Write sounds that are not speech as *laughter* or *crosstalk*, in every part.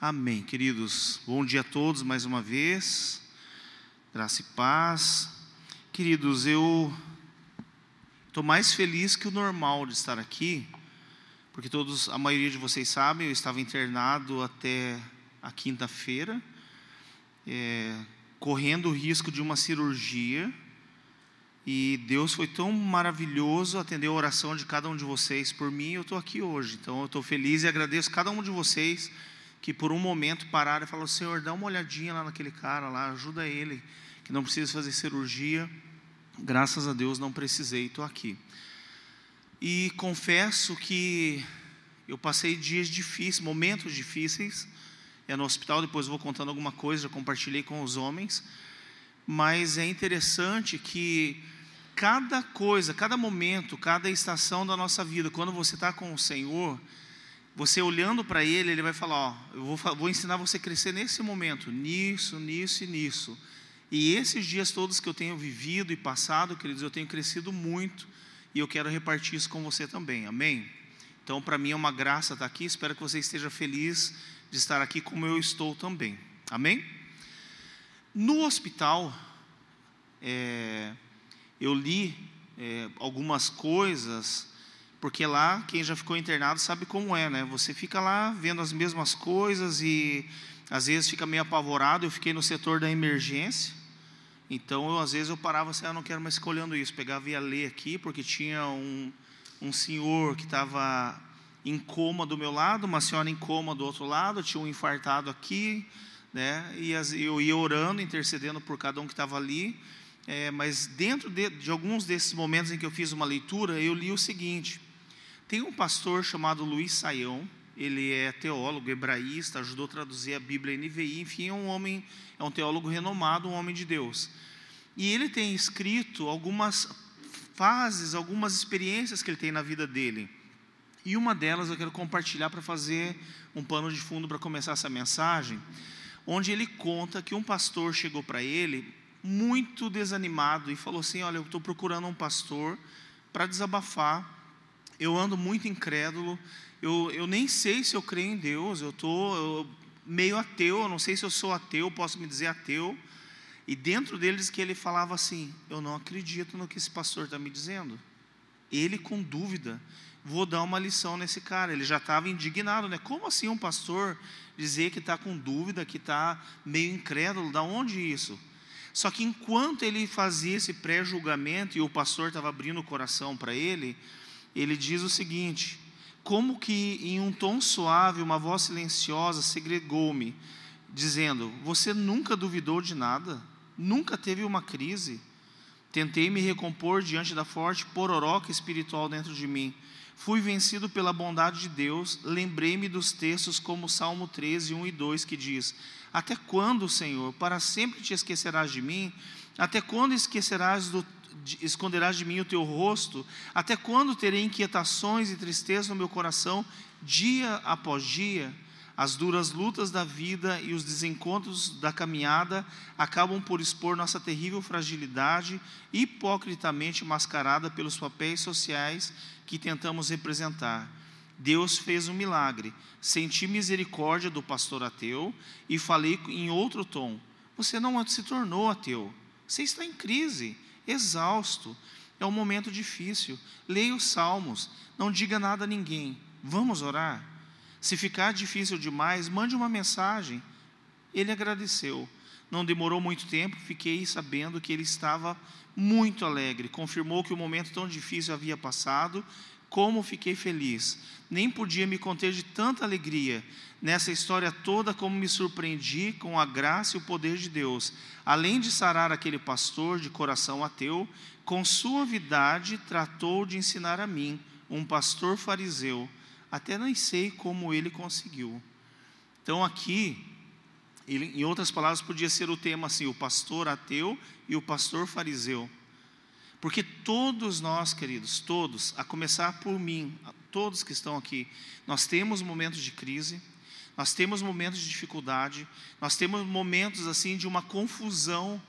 Amém, queridos. Bom dia a todos mais uma vez. Graça e paz. Queridos, eu estou mais feliz que o normal de estar aqui, porque todos, a maioria de vocês sabem, eu estava internado até a quinta-feira, é, correndo o risco de uma cirurgia. E Deus foi tão maravilhoso atender a oração de cada um de vocês por mim. Eu estou aqui hoje, então eu estou feliz e agradeço cada um de vocês que por um momento pararam e falaram: Senhor, dá uma olhadinha lá naquele cara lá, ajuda ele, que não precisa fazer cirurgia. Graças a Deus não precisei, estou aqui. E confesso que eu passei dias difíceis, momentos difíceis. É no hospital, depois vou contando alguma coisa, já compartilhei com os homens. Mas é interessante que cada coisa, cada momento, cada estação da nossa vida, quando você está com o Senhor, você olhando para Ele, Ele vai falar: Ó, eu vou, vou ensinar você a crescer nesse momento, nisso, nisso e nisso. E esses dias todos que eu tenho vivido e passado, queridos, eu tenho crescido muito e eu quero repartir isso com você também, amém? Então, para mim é uma graça estar aqui, espero que você esteja feliz de estar aqui como eu estou também, amém? No hospital, é, eu li é, algumas coisas porque lá, quem já ficou internado sabe como é, né? Você fica lá vendo as mesmas coisas e às vezes fica meio apavorado. Eu fiquei no setor da emergência, então eu, às vezes eu parava assim, ah, não quero mais ficar olhando isso. Pegava e ia ler aqui, porque tinha um, um senhor que estava em coma do meu lado, uma senhora em coma do outro lado, tinha um infartado aqui, né? E eu ia orando, intercedendo por cada um que estava ali. É, mas dentro de, de alguns desses momentos em que eu fiz uma leitura, eu li o seguinte: tem um pastor chamado Luiz Saião, ele é teólogo, hebraísta, ajudou a traduzir a Bíblia NVI, enfim, é um homem, é um teólogo renomado, um homem de Deus. E ele tem escrito algumas fases, algumas experiências que ele tem na vida dele. E uma delas eu quero compartilhar para fazer um pano de fundo para começar essa mensagem, onde ele conta que um pastor chegou para ele muito desanimado e falou assim: Olha, eu estou procurando um pastor para desabafar eu ando muito incrédulo, eu, eu nem sei se eu creio em Deus, eu estou meio ateu, eu não sei se eu sou ateu, posso me dizer ateu. E dentro deles que ele falava assim: Eu não acredito no que esse pastor está me dizendo. Ele com dúvida, vou dar uma lição nesse cara. Ele já estava indignado, né? Como assim um pastor dizer que está com dúvida, que está meio incrédulo? Da onde isso? Só que enquanto ele fazia esse pré-julgamento e o pastor estava abrindo o coração para ele, ele diz o seguinte: Como que em um tom suave, uma voz silenciosa segregou-me, dizendo: Você nunca duvidou de nada? Nunca teve uma crise? Tentei me recompor diante da forte pororoca espiritual dentro de mim. Fui vencido pela bondade de Deus. Lembrei-me dos textos como Salmo 13, 1 e 2, que diz: Até quando, Senhor, para sempre te esquecerás de mim? Até quando esquecerás do esconderás de mim o teu rosto? Até quando terei inquietações e tristeza no meu coração, dia após dia? As duras lutas da vida e os desencontros da caminhada acabam por expor nossa terrível fragilidade, hipocritamente mascarada pelos papéis sociais que tentamos representar. Deus fez um milagre. Senti misericórdia do pastor ateu e falei em outro tom: Você não se tornou ateu, você está em crise exausto. É um momento difícil. Leia os salmos. Não diga nada a ninguém. Vamos orar? Se ficar difícil demais, mande uma mensagem. Ele agradeceu. Não demorou muito tempo, fiquei sabendo que ele estava muito alegre. Confirmou que o momento tão difícil havia passado. Como fiquei feliz. Nem podia me conter de tanta alegria nessa história toda como me surpreendi com a graça e o poder de Deus. Além de sarar aquele pastor de coração ateu, com suavidade tratou de ensinar a mim, um pastor fariseu. Até nem sei como ele conseguiu. Então aqui, em outras palavras, podia ser o tema assim: o pastor ateu e o pastor fariseu. Porque todos nós, queridos, todos, a começar por mim, todos que estão aqui, nós temos momentos de crise, nós temos momentos de dificuldade, nós temos momentos assim de uma confusão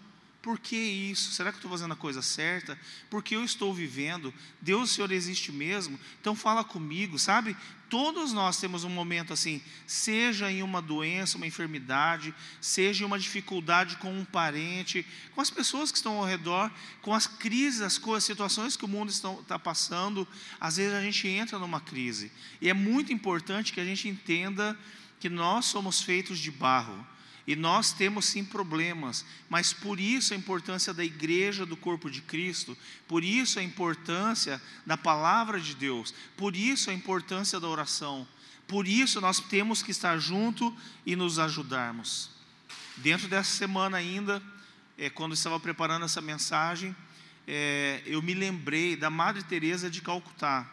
Por que isso? Será que eu estou fazendo a coisa certa? Por que eu estou vivendo? Deus, o Senhor existe mesmo? Então fala comigo, sabe? Todos nós temos um momento assim, seja em uma doença, uma enfermidade, seja em uma dificuldade com um parente, com as pessoas que estão ao redor, com as crises, as coisas, situações que o mundo está passando, às vezes a gente entra numa crise. E é muito importante que a gente entenda que nós somos feitos de barro. E nós temos sim problemas, mas por isso a importância da igreja do corpo de Cristo, por isso a importância da palavra de Deus, por isso a importância da oração, por isso nós temos que estar junto e nos ajudarmos. Dentro dessa semana ainda, é, quando estava preparando essa mensagem, é, eu me lembrei da Madre Teresa de Calcutá.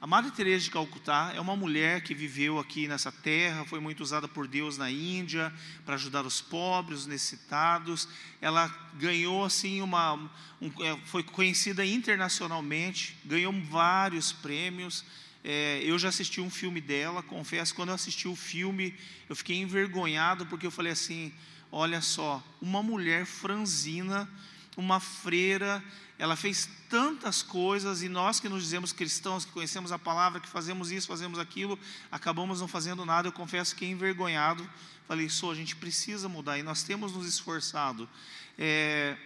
A Madre Teresa de Calcutá é uma mulher que viveu aqui nessa terra, foi muito usada por Deus na Índia para ajudar os pobres, os necessitados. Ela ganhou assim uma, um, é, foi conhecida internacionalmente, ganhou vários prêmios. É, eu já assisti um filme dela, confesso, quando eu assisti o filme, eu fiquei envergonhado porque eu falei assim: olha só, uma mulher franzina, uma freira, ela fez tantas coisas e nós que nos dizemos cristãos, que conhecemos a palavra, que fazemos isso, fazemos aquilo, acabamos não fazendo nada. Eu confesso que envergonhado, falei, sou, a gente precisa mudar e nós temos nos esforçado. É,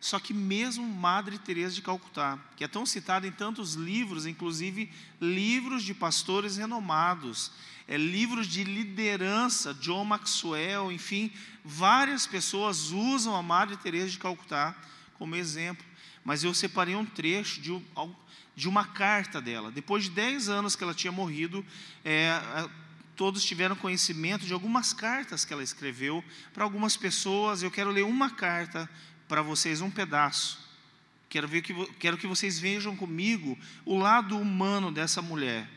só que mesmo Madre Teresa de Calcutá, que é tão citada em tantos livros, inclusive livros de pastores renomados, é, livros de liderança, John Maxwell, enfim, várias pessoas usam a Madre Teresa de Calcutá como exemplo mas eu separei um trecho de, de uma carta dela. Depois de 10 anos que ela tinha morrido, é, todos tiveram conhecimento de algumas cartas que ela escreveu para algumas pessoas. Eu quero ler uma carta para vocês, um pedaço. Quero, ver que, quero que vocês vejam comigo o lado humano dessa mulher.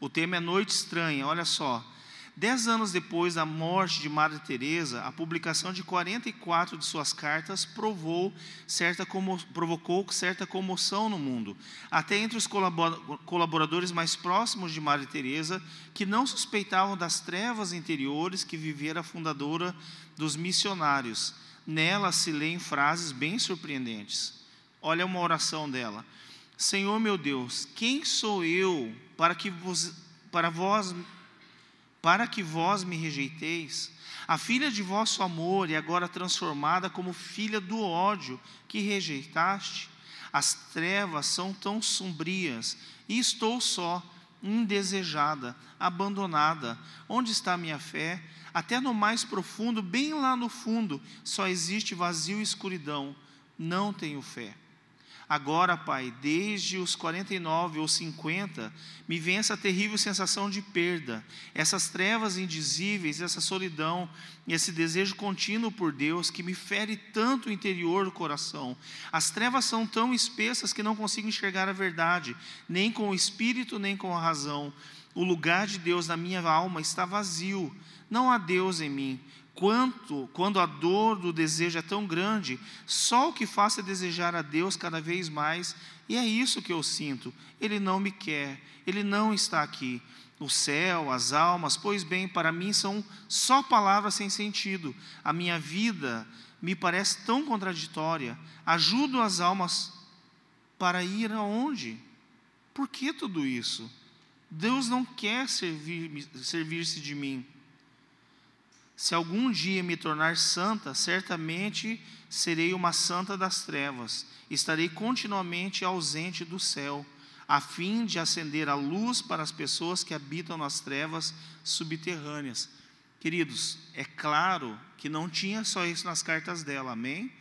O tema é Noite Estranha, olha só. Dez anos depois da morte de Madre Teresa, a publicação de 44 de suas cartas provou certa como, provocou certa comoção no mundo, até entre os colaboradores mais próximos de Madre Teresa, que não suspeitavam das trevas interiores que vivera a fundadora dos missionários. Nela se lêem frases bem surpreendentes. Olha uma oração dela: Senhor meu Deus, quem sou eu para que vos, para vós para que vós me rejeiteis, a filha de vosso amor e agora transformada como filha do ódio que rejeitaste. As trevas são tão sombrias e estou só, indesejada, abandonada. Onde está minha fé? Até no mais profundo, bem lá no fundo, só existe vazio e escuridão. Não tenho fé. Agora, Pai, desde os 49 ou 50, me vem essa terrível sensação de perda, essas trevas indizíveis, essa solidão esse desejo contínuo por Deus que me fere tanto o interior do coração. As trevas são tão espessas que não consigo enxergar a verdade, nem com o espírito, nem com a razão. O lugar de Deus na minha alma está vazio, não há Deus em mim quanto quando a dor do desejo é tão grande, só o que faça é desejar a Deus cada vez mais, e é isso que eu sinto. Ele não me quer, ele não está aqui. O céu, as almas, pois bem, para mim são só palavras sem sentido. A minha vida me parece tão contraditória. Ajudo as almas para ir aonde? Por que tudo isso? Deus não quer servir-se servir de mim. Se algum dia me tornar santa, certamente serei uma santa das trevas, estarei continuamente ausente do céu, a fim de acender a luz para as pessoas que habitam nas trevas subterrâneas. Queridos, é claro que não tinha só isso nas cartas dela, amém?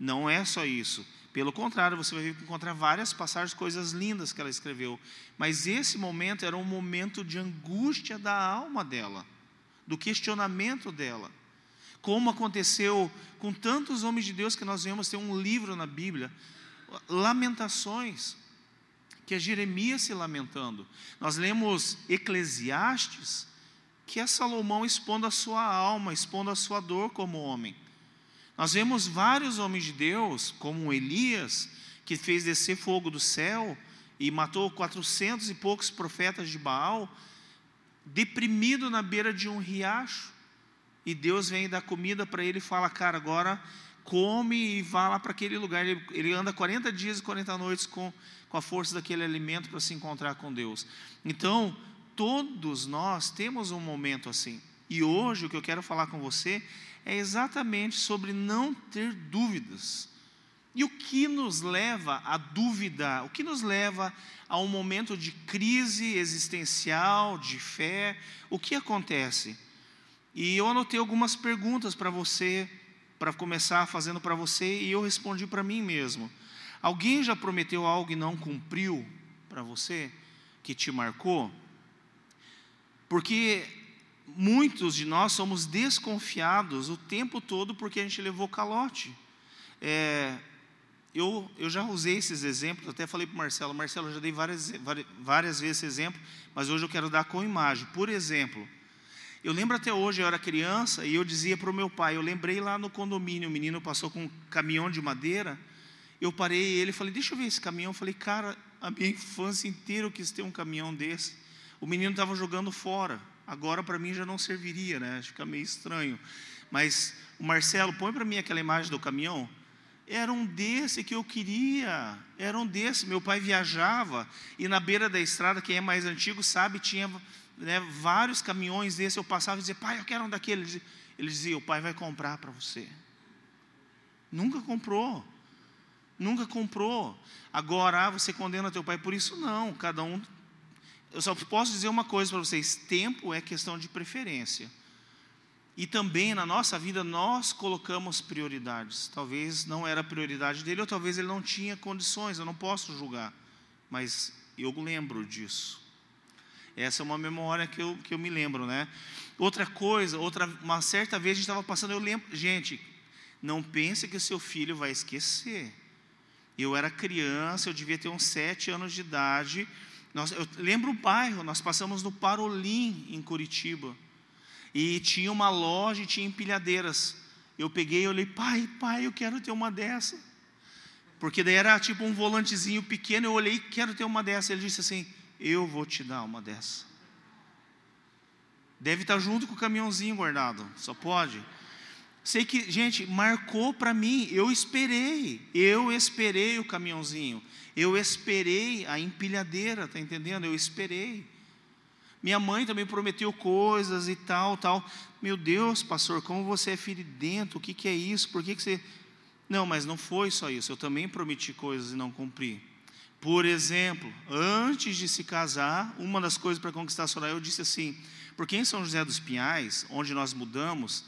Não é só isso. Pelo contrário, você vai encontrar várias passagens, coisas lindas que ela escreveu. Mas esse momento era um momento de angústia da alma dela do questionamento dela. Como aconteceu com tantos homens de Deus que nós vemos ter um livro na Bíblia, Lamentações, que é Jeremias se lamentando. Nós lemos Eclesiastes, que é Salomão expondo a sua alma, expondo a sua dor como homem. Nós vemos vários homens de Deus, como Elias, que fez descer fogo do céu e matou quatrocentos e poucos profetas de Baal, deprimido na beira de um riacho, e Deus vem dar comida para ele e fala: Cara, agora come e vá lá para aquele lugar. Ele, ele, anda 40 dias e 40 noites com, com a força daquele alimento para se encontrar com Deus. Então, todos nós temos um momento assim. E hoje o que eu quero falar com você é exatamente sobre não ter dúvidas. E o que nos leva a duvidar? O que nos leva a um momento de crise existencial, de fé? O que acontece? E eu anotei algumas perguntas para você, para começar fazendo para você, e eu respondi para mim mesmo. Alguém já prometeu algo e não cumpriu para você, que te marcou? Porque muitos de nós somos desconfiados o tempo todo porque a gente levou calote. É, eu, eu já usei esses exemplos, até falei para o Marcelo, Marcelo, eu já dei várias, várias vezes esse exemplo, mas hoje eu quero dar com imagem. Por exemplo, eu lembro até hoje, eu era criança, e eu dizia para o meu pai, eu lembrei lá no condomínio, o menino passou com um caminhão de madeira, eu parei ele falei, deixa eu ver esse caminhão. Eu falei, cara, a minha infância inteira eu quis ter um caminhão desse. O menino estava jogando fora, agora para mim já não serviria, né? Fica meio estranho. Mas o Marcelo, põe para mim aquela imagem do caminhão. Era um desse que eu queria, era um desse. Meu pai viajava e na beira da estrada, quem é mais antigo sabe, tinha né, vários caminhões desse. Eu passava e dizia, pai, eu quero um daqueles. Ele dizia, o pai vai comprar para você. Nunca comprou, nunca comprou. Agora ah, você condena teu pai por isso? Não, cada um. Eu só posso dizer uma coisa para vocês: tempo é questão de preferência. E também na nossa vida nós colocamos prioridades. Talvez não era a prioridade dele, ou talvez ele não tinha condições, eu não posso julgar. Mas eu lembro disso. Essa é uma memória que eu, que eu me lembro, né? Outra coisa, outra, uma certa vez a gente estava passando, eu lembro, gente, não pense que o seu filho vai esquecer. Eu era criança, eu devia ter uns sete anos de idade. Nós, eu lembro o bairro, nós passamos no Parolim, em Curitiba. E tinha uma loja e tinha empilhadeiras. Eu peguei e olhei, pai, pai, eu quero ter uma dessa. Porque daí era tipo um volantezinho pequeno, eu olhei, quero ter uma dessa. Ele disse assim: Eu vou te dar uma dessa. Deve estar junto com o caminhãozinho guardado, só pode. Sei que, gente, marcou para mim. Eu esperei, eu esperei o caminhãozinho, eu esperei a empilhadeira, tá entendendo? Eu esperei. Minha mãe também prometeu coisas e tal, tal. Meu Deus, pastor, como você é filho dentro? O que, que é isso? Por que, que você. Não, mas não foi só isso. Eu também prometi coisas e não cumpri. Por exemplo, antes de se casar, uma das coisas para conquistar Soraya, eu disse assim: porque em São José dos Pinhais, onde nós mudamos,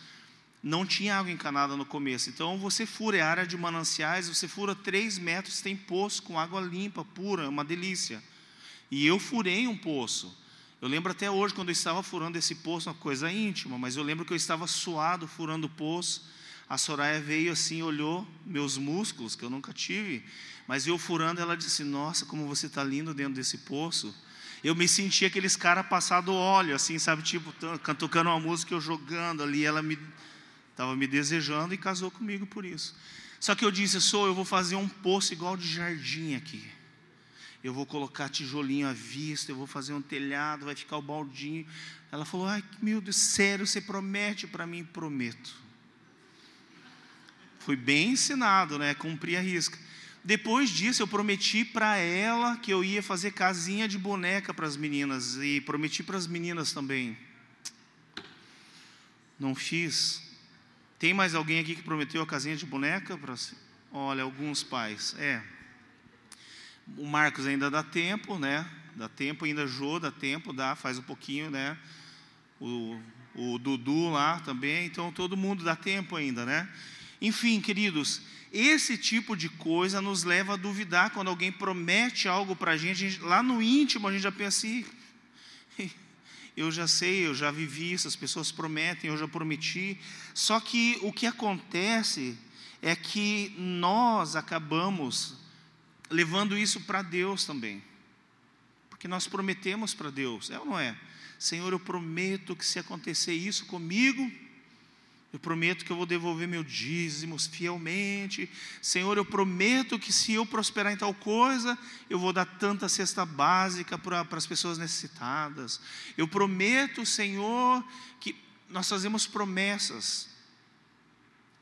não tinha água encanada no começo. Então você fura, é área de mananciais, você fura três metros, tem poço com água limpa, pura, é uma delícia. E eu furei um poço. Eu lembro até hoje quando eu estava furando esse poço, uma coisa íntima, mas eu lembro que eu estava suado furando o poço. A Soraya veio assim, olhou meus músculos, que eu nunca tive, mas eu furando, ela disse: Nossa, como você está lindo dentro desse poço. Eu me senti aqueles caras passado óleo, assim, sabe, tipo, tocando uma música, eu jogando ali, ela me estava me desejando e casou comigo por isso. Só que eu disse: Sou, eu vou fazer um poço igual de jardim aqui eu vou colocar tijolinho à vista, eu vou fazer um telhado, vai ficar o baldinho. Ela falou: Ai, meu Deus, sério, você promete para mim? Prometo. Fui bem ensinado, né? Cumpri a risca. Depois disso, eu prometi para ela que eu ia fazer casinha de boneca para as meninas, e prometi para as meninas também. Não fiz. Tem mais alguém aqui que prometeu a casinha de boneca? Olha, alguns pais. É, o Marcos ainda dá tempo, né? Dá tempo, ainda Jô dá tempo, dá, faz um pouquinho, né? O, o Dudu lá também, então todo mundo dá tempo ainda, né? Enfim, queridos, esse tipo de coisa nos leva a duvidar quando alguém promete algo para a gente, lá no íntimo a gente já pensa assim, *laughs* eu já sei, eu já vivi isso, as pessoas prometem, eu já prometi. Só que o que acontece é que nós acabamos levando isso para Deus também. Porque nós prometemos para Deus, é ou não é? Senhor, eu prometo que se acontecer isso comigo, eu prometo que eu vou devolver meus dízimos fielmente. Senhor, eu prometo que se eu prosperar em tal coisa, eu vou dar tanta cesta básica para, as pessoas necessitadas. Eu prometo, Senhor, que nós fazemos promessas.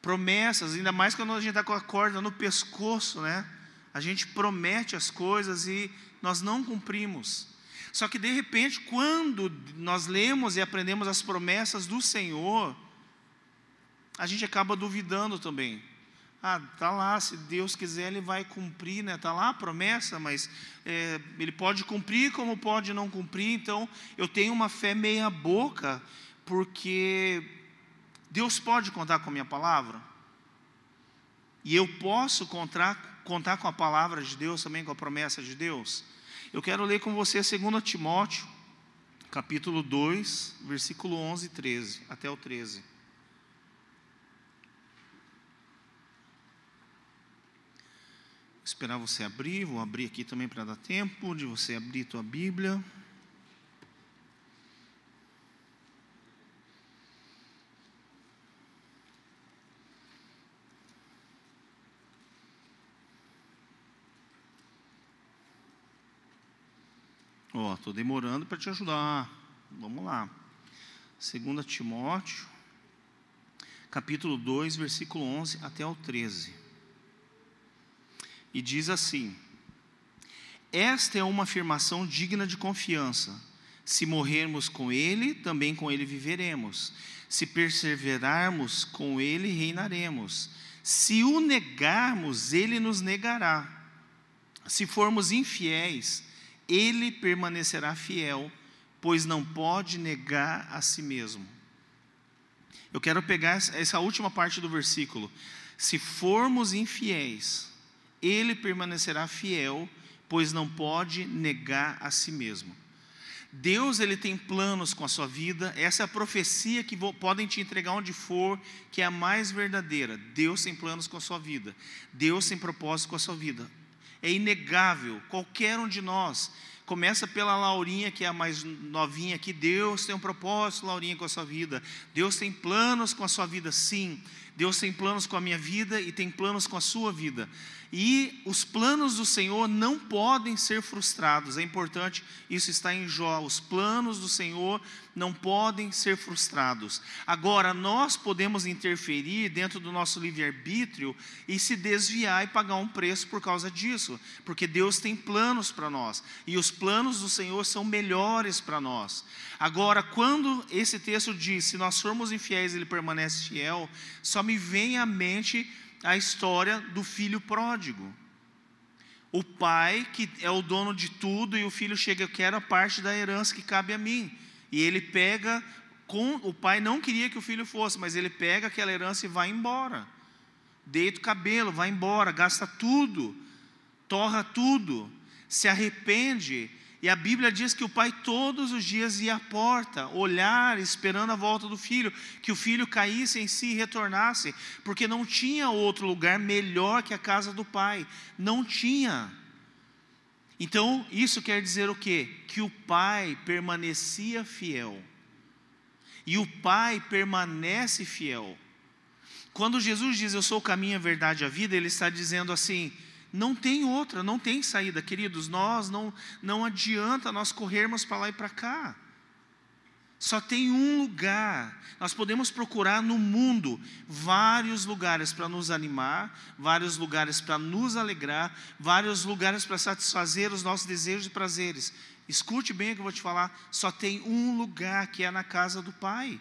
Promessas, ainda mais quando a gente está com a corda no pescoço, né? A gente promete as coisas e nós não cumprimos. Só que de repente, quando nós lemos e aprendemos as promessas do Senhor, a gente acaba duvidando também. Ah, tá lá, se Deus quiser, Ele vai cumprir, né? Tá lá a promessa, mas é, Ele pode cumprir como pode não cumprir. Então, eu tenho uma fé meia boca, porque Deus pode contar com a minha palavra. E eu posso contar, contar com a palavra de Deus também, com a promessa de Deus. Eu quero ler com você 2 Timóteo, capítulo 2, versículo 11 e 13, até o 13. esperar você abrir, vou abrir aqui também para dar tempo de você abrir tua Bíblia. Estou demorando para te ajudar. Vamos lá. 2 Timóteo, capítulo 2, versículo 11 até o 13 e diz assim: Esta é uma afirmação digna de confiança. Se morrermos com Ele, também com Ele viveremos. Se perseverarmos com Ele, reinaremos. Se o negarmos, Ele nos negará. Se formos infiéis, Ele permanecerá fiel, pois não pode negar a si mesmo. Eu quero pegar essa última parte do versículo. Se formos infiéis, ele permanecerá fiel, pois não pode negar a si mesmo. Deus ele tem planos com a sua vida, essa é a profecia que podem te entregar onde for, que é a mais verdadeira. Deus tem planos com a sua vida, Deus tem propósito com a sua vida. É inegável, qualquer um de nós, começa pela Laurinha, que é a mais novinha aqui. Deus tem um propósito, Laurinha, com a sua vida. Deus tem planos com a sua vida, sim. Deus tem planos com a minha vida e tem planos com a sua vida. E os planos do Senhor não podem ser frustrados. É importante, isso está em Jó. Os planos do Senhor não podem ser frustrados. Agora, nós podemos interferir dentro do nosso livre-arbítrio e se desviar e pagar um preço por causa disso, porque Deus tem planos para nós e os planos do Senhor são melhores para nós. Agora, quando esse texto diz: se nós formos infiéis, ele permanece fiel, só me vem à mente a história do filho pródigo. O pai, que é o dono de tudo, e o filho chega, eu quero a parte da herança que cabe a mim. E ele pega, com, o pai não queria que o filho fosse, mas ele pega aquela herança e vai embora. Deita o cabelo, vai embora, gasta tudo, torra tudo, se arrepende e a Bíblia diz que o pai todos os dias ia à porta, olhar, esperando a volta do filho, que o filho caísse em si e retornasse, porque não tinha outro lugar melhor que a casa do pai. Não tinha. Então, isso quer dizer o quê? Que o pai permanecia fiel. E o pai permanece fiel. Quando Jesus diz eu sou o caminho, a verdade e a vida, ele está dizendo assim: não tem outra, não tem saída, queridos. Nós não, não adianta nós corrermos para lá e para cá. Só tem um lugar. Nós podemos procurar no mundo vários lugares para nos animar, vários lugares para nos alegrar, vários lugares para satisfazer os nossos desejos e prazeres. Escute bem o que eu vou te falar. Só tem um lugar que é na casa do Pai.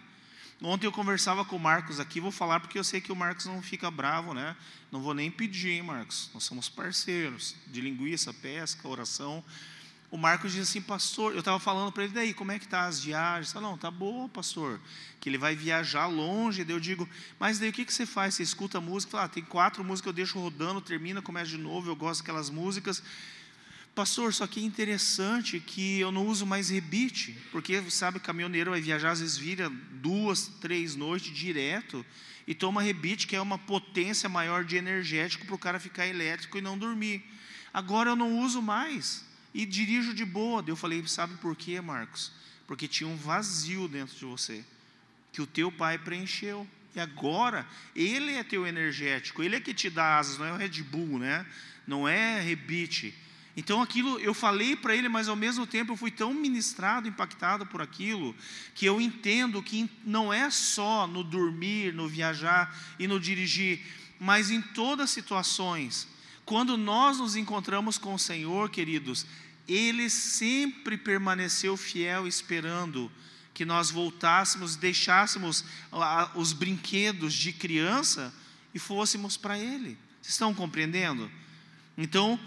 Ontem eu conversava com o Marcos aqui, vou falar porque eu sei que o Marcos não fica bravo, né? Não vou nem pedir, hein, Marcos? Nós somos parceiros de linguiça, pesca, oração. O Marcos disse assim, pastor, eu estava falando para ele, daí, como é que tá as viagens? Ele não, tá boa, pastor, que ele vai viajar longe. Daí eu digo, mas daí o que, que você faz? Você escuta música? Fala, ah, tem quatro músicas, eu deixo rodando, termina, começa de novo, eu gosto daquelas músicas. Pastor, só que é interessante que eu não uso mais rebite, porque sabe, caminhoneiro vai viajar, às vezes vira duas, três noites direto e toma rebite, que é uma potência maior de energético para o cara ficar elétrico e não dormir. Agora eu não uso mais e dirijo de boa. Eu falei, sabe por quê, Marcos? Porque tinha um vazio dentro de você, que o teu pai preencheu. E agora, ele é teu energético, ele é que te dá asas, não é o Red Bull, né? Não é rebite Então aquilo eu falei para ele, mas ao mesmo tempo eu fui tão ministrado, impactado por aquilo, que eu entendo que não é só no dormir, no viajar e no dirigir, mas em todas as situações. Quando nós nos encontramos com o Senhor, queridos, ele sempre permaneceu fiel esperando que nós voltássemos, deixássemos os brinquedos de criança e fôssemos para ele. Vocês estão compreendendo? Então,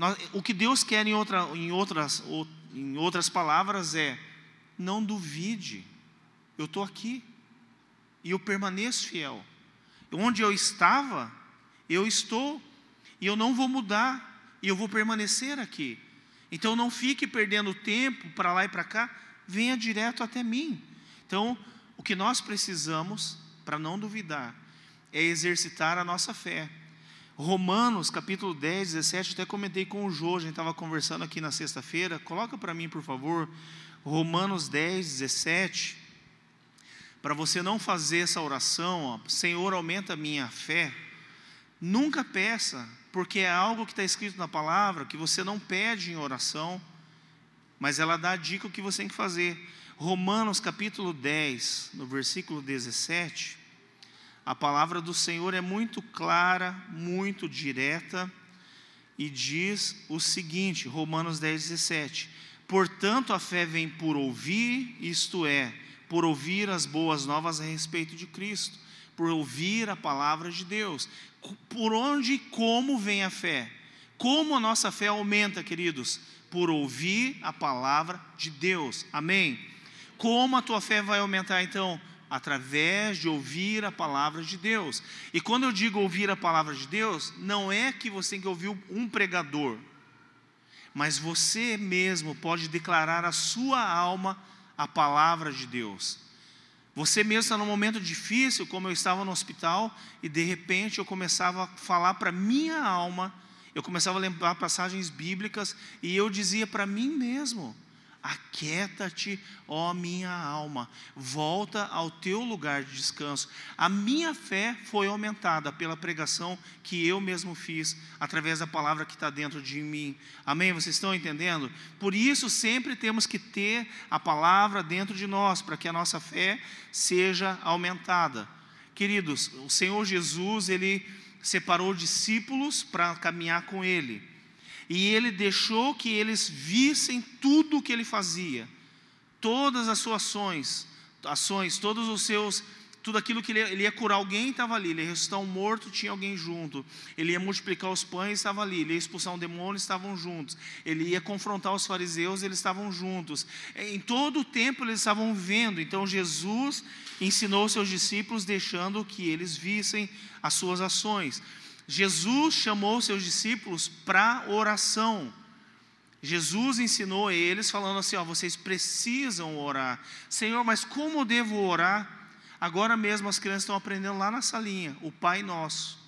nós, o que Deus quer em, outra, em, outras, em outras palavras é: não duvide, eu estou aqui e eu permaneço fiel. Onde eu estava, eu estou e eu não vou mudar e eu vou permanecer aqui. Então não fique perdendo tempo para lá e para cá, venha direto até mim. Então, o que nós precisamos para não duvidar é exercitar a nossa fé. Romanos capítulo 10, 17, até comentei com o Jô, a gente estava conversando aqui na sexta-feira. Coloca para mim, por favor, Romanos 10, 17. Para você não fazer essa oração, ó, Senhor, aumenta a minha fé. Nunca peça, porque é algo que está escrito na palavra, que você não pede em oração, mas ela dá a dica o que você tem que fazer. Romanos capítulo 10, no versículo 17 a palavra do Senhor é muito clara, muito direta e diz o seguinte, Romanos 10, 17: Portanto, a fé vem por ouvir, isto é, por ouvir as boas novas a respeito de Cristo, por ouvir a palavra de Deus. Por onde e como vem a fé? Como a nossa fé aumenta, queridos? Por ouvir a palavra de Deus. Amém? Como a tua fé vai aumentar então? Através de ouvir a palavra de Deus. E quando eu digo ouvir a palavra de Deus, não é que você tem que ouvir um pregador, mas você mesmo pode declarar a sua alma a palavra de Deus. Você mesmo está num momento difícil, como eu estava no hospital, e de repente eu começava a falar para minha alma, eu começava a lembrar passagens bíblicas, e eu dizia para mim mesmo: Aquieta-te, ó minha alma, volta ao teu lugar de descanso. A minha fé foi aumentada pela pregação que eu mesmo fiz, através da palavra que está dentro de mim. Amém? Vocês estão entendendo? Por isso, sempre temos que ter a palavra dentro de nós, para que a nossa fé seja aumentada. Queridos, o Senhor Jesus, ele separou discípulos para caminhar com ele e ele deixou que eles vissem tudo o que ele fazia, todas as suas ações, ações, todos os seus, tudo aquilo que ele, ele ia curar alguém estava ali, ele ia ressuscitar um morto, tinha alguém junto, ele ia multiplicar os pães, estava ali, ele ia expulsar um demônio, estavam juntos, ele ia confrontar os fariseus, eles estavam juntos, em todo o tempo eles estavam vendo, então Jesus ensinou seus discípulos, deixando que eles vissem as suas ações. Jesus chamou seus discípulos para oração. Jesus ensinou a eles, falando assim: ó, vocês precisam orar. Senhor, mas como devo orar? Agora mesmo as crianças estão aprendendo lá na salinha, o Pai Nosso.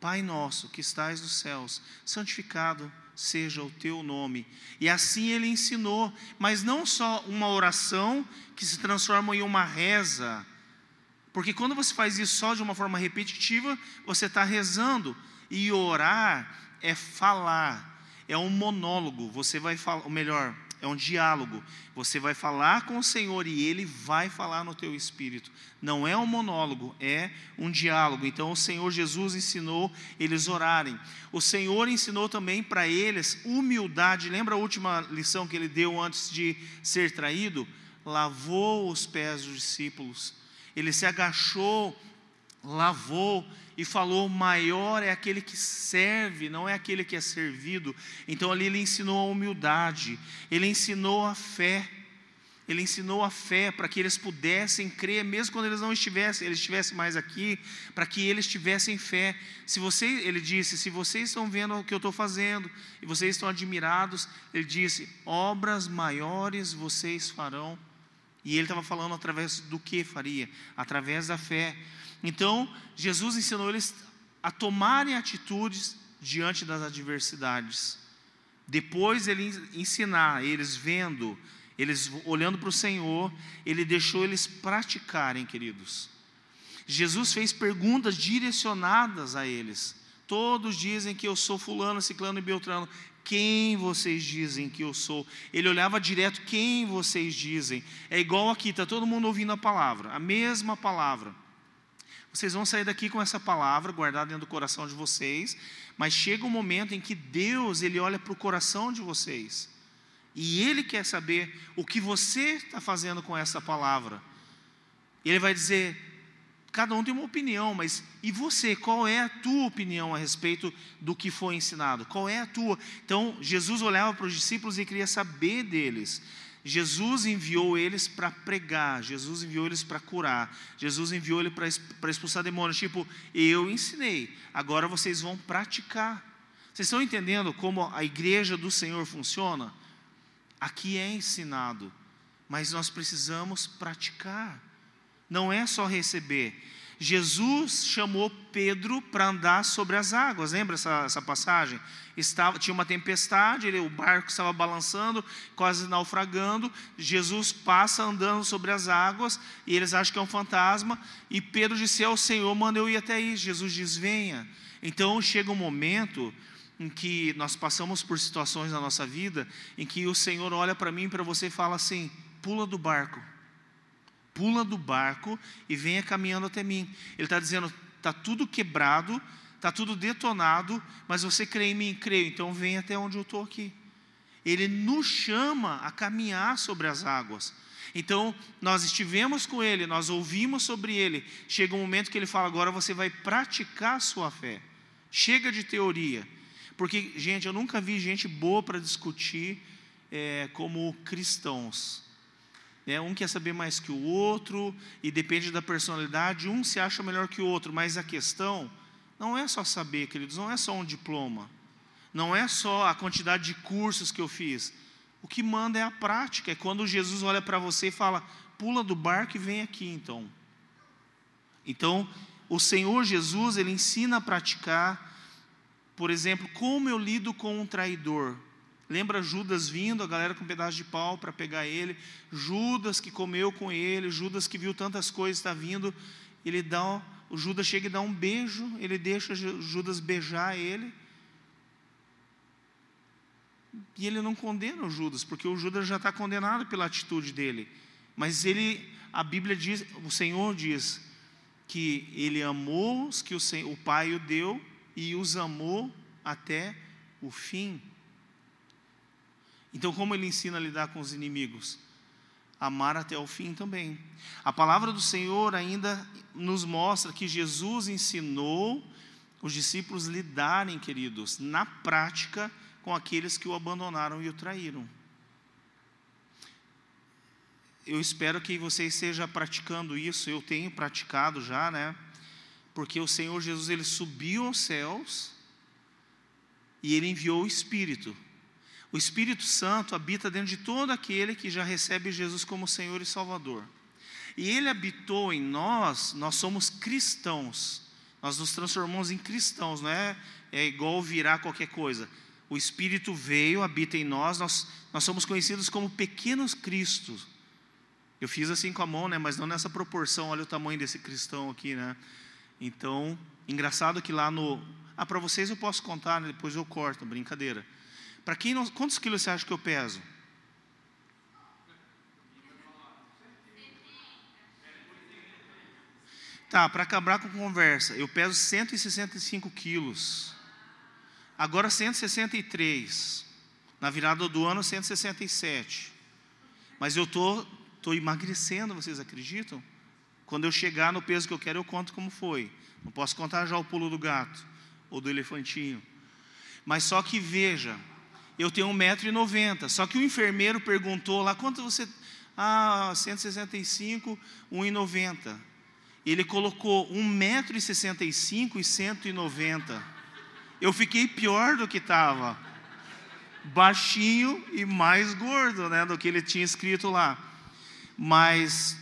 Pai Nosso que estais nos céus, santificado seja o teu nome. E assim ele ensinou, mas não só uma oração que se transforma em uma reza, porque quando você faz isso só de uma forma repetitiva, você está rezando. E orar é falar, é um monólogo. Você vai falar, ou melhor, é um diálogo. Você vai falar com o Senhor e Ele vai falar no teu espírito. Não é um monólogo, é um diálogo. Então o Senhor Jesus ensinou eles orarem. O Senhor ensinou também para eles humildade. Lembra a última lição que ele deu antes de ser traído? Lavou os pés dos discípulos ele se agachou, lavou e falou: maior é aquele que serve, não é aquele que é servido. Então ali ele ensinou a humildade, ele ensinou a fé. Ele ensinou a fé para que eles pudessem crer, mesmo quando eles não estivessem, eles estivessem mais aqui, para que eles tivessem fé. Se você, ele disse, se vocês estão vendo o que eu estou fazendo e vocês estão admirados, ele disse, obras maiores vocês farão e ele estava falando através do que faria? Através da fé. Então, Jesus ensinou eles a tomarem atitudes diante das adversidades. Depois ele ensinar, eles vendo, eles olhando para o Senhor, ele deixou eles praticarem, queridos. Jesus fez perguntas direcionadas a eles. Todos dizem que eu sou fulano, ciclano e beltrano. Quem vocês dizem que eu sou? Ele olhava direto, quem vocês dizem? É igual aqui, está todo mundo ouvindo a palavra, a mesma palavra. Vocês vão sair daqui com essa palavra guardada dentro do coração de vocês, mas chega um momento em que Deus ele olha para o coração de vocês e Ele quer saber o que você está fazendo com essa palavra. Ele vai dizer: cada um tem uma opinião, mas e você? Qual é a tua opinião a respeito do que foi ensinado? Qual é a tua? Então, Jesus olhava para os discípulos e queria saber deles. Jesus enviou eles para pregar, Jesus enviou eles para curar, Jesus enviou eles para expulsar demônios. Tipo, eu ensinei, agora vocês vão praticar. Vocês estão entendendo como a igreja do Senhor funciona? Aqui é ensinado, mas nós precisamos praticar. Não é só receber. Jesus chamou Pedro para andar sobre as águas. Lembra essa, essa passagem? Estava, tinha uma tempestade, ele, o barco estava balançando, quase naufragando. Jesus passa andando sobre as águas e eles acham que é um fantasma. E Pedro disse: É o Senhor, manda eu ir até aí. Jesus diz: Venha. Então chega um momento em que nós passamos por situações na nossa vida em que o Senhor olha para mim e para você e fala assim: pula do barco, pula do barco e venha caminhando até mim. Ele está dizendo: está tudo quebrado, está tudo detonado, mas você crê em mim, creio, então vem até onde eu estou aqui. Ele nos chama a caminhar sobre as águas. Então, nós estivemos com ele, nós ouvimos sobre ele. Chega um momento que ele fala: agora você vai praticar a sua fé. Chega de teoria. Porque, gente, eu nunca vi gente boa para discutir é, como cristãos. É, um quer saber mais que o outro, e depende da personalidade, um se acha melhor que o outro, mas a questão não é só saber, queridos, não é só um diploma, não é só a quantidade de cursos que eu fiz. O que manda é a prática, é quando Jesus olha para você e fala: pula do barco e vem aqui então. Então, o Senhor Jesus, ele ensina a praticar por exemplo, como eu lido com um traidor? Lembra Judas vindo, a galera com um pedaço de pau para pegar ele, Judas que comeu com ele, Judas que viu tantas coisas, está vindo, ele dá, o Judas chega e dá um beijo, ele deixa Judas beijar ele, e ele não condena o Judas, porque o Judas já está condenado pela atitude dele, mas ele, a Bíblia diz, o Senhor diz, que ele amou os que o, o Pai o deu, e os amou até o fim. Então, como ele ensina a lidar com os inimigos? Amar até o fim também. A palavra do Senhor ainda nos mostra que Jesus ensinou os discípulos lidarem, queridos, na prática com aqueles que o abandonaram e o traíram. Eu espero que você esteja praticando isso, eu tenho praticado já, né? porque o Senhor Jesus ele subiu aos céus e ele enviou o Espírito. O Espírito Santo habita dentro de todo aquele que já recebe Jesus como Senhor e Salvador. E ele habitou em nós, nós somos cristãos. Nós nos transformamos em cristãos, não é, é igual virar qualquer coisa. O Espírito veio, habita em nós, nós, nós somos conhecidos como pequenos cristos. Eu fiz assim com a mão, né, mas não nessa proporção, olha o tamanho desse cristão aqui, né? Então, engraçado que lá no. Ah, para vocês eu posso contar, né? depois eu corto, brincadeira. Para quem não. Quantos quilos você acha que eu peso? Tá, para acabar com conversa, eu peso 165 quilos. Agora 163. Na virada do ano, 167. Mas eu tô, tô emagrecendo, vocês acreditam? Quando eu chegar no peso que eu quero, eu conto como foi. Não posso contar já o pulo do gato ou do elefantinho. Mas só que veja, eu tenho 1,90m. Só que o enfermeiro perguntou lá, quanto você. Ah, 165, 1,90. Ele colocou 1,65m e 190. Eu fiquei pior do que estava. Baixinho e mais gordo, né, do que ele tinha escrito lá. Mas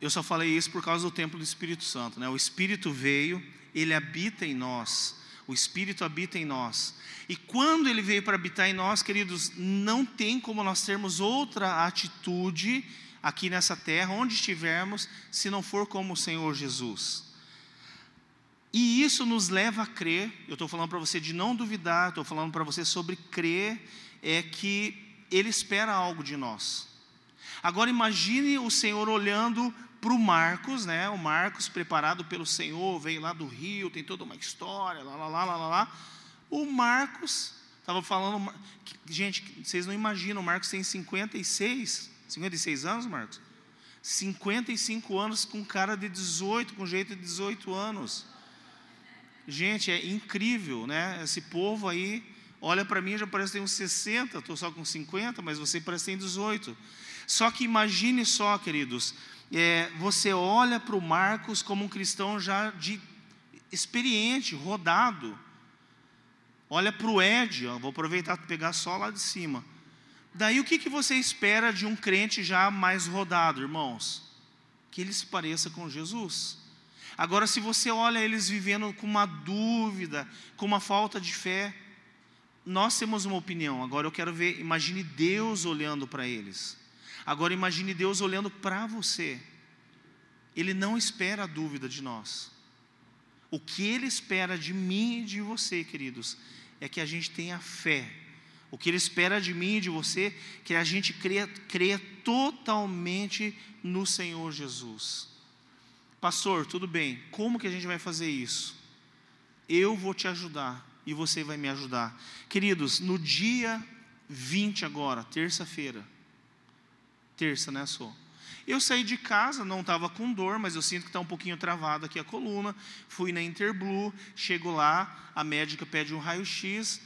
eu só falei isso por causa do templo do Espírito Santo, né? O Espírito veio, ele habita em nós. O Espírito habita em nós. E quando ele veio para habitar em nós, queridos, não tem como nós termos outra atitude aqui nessa terra, onde estivermos, se não for como o Senhor Jesus. E isso nos leva a crer. Eu estou falando para você de não duvidar, estou falando para você sobre crer, é que Ele espera algo de nós. Agora imagine o Senhor olhando para o Marcos, né? O Marcos, preparado pelo Senhor, veio lá do Rio, tem toda uma história, lá, lá, lá, lá, lá. lá. O Marcos, estava falando, gente, vocês não imaginam, o Marcos tem 56, 56 anos, Marcos? 55 anos com cara de 18, com jeito de 18 anos. Gente, é incrível, né? Esse povo aí, olha para mim, já parece que tem uns 60, estou só com 50, mas você parece que tem 18. Só que imagine só, queridos, é, você olha para o Marcos como um cristão já de experiente, rodado. Olha para o Ed, ó, vou aproveitar para pegar só lá de cima. Daí o que, que você espera de um crente já mais rodado, irmãos? Que ele se pareça com Jesus. Agora, se você olha eles vivendo com uma dúvida, com uma falta de fé, nós temos uma opinião. Agora eu quero ver, imagine Deus olhando para eles. Agora imagine Deus olhando para você. Ele não espera a dúvida de nós. O que ele espera de mim e de você, queridos, é que a gente tenha fé. O que Ele espera de mim e de você, é que a gente creia, creia totalmente no Senhor Jesus. Pastor, tudo bem, como que a gente vai fazer isso? Eu vou te ajudar e você vai me ajudar. Queridos, no dia 20 agora, terça-feira, terça, né, sou? Eu saí de casa, não estava com dor, mas eu sinto que está um pouquinho travado aqui a coluna. Fui na Interblue, chego lá, a médica pede um raio-x,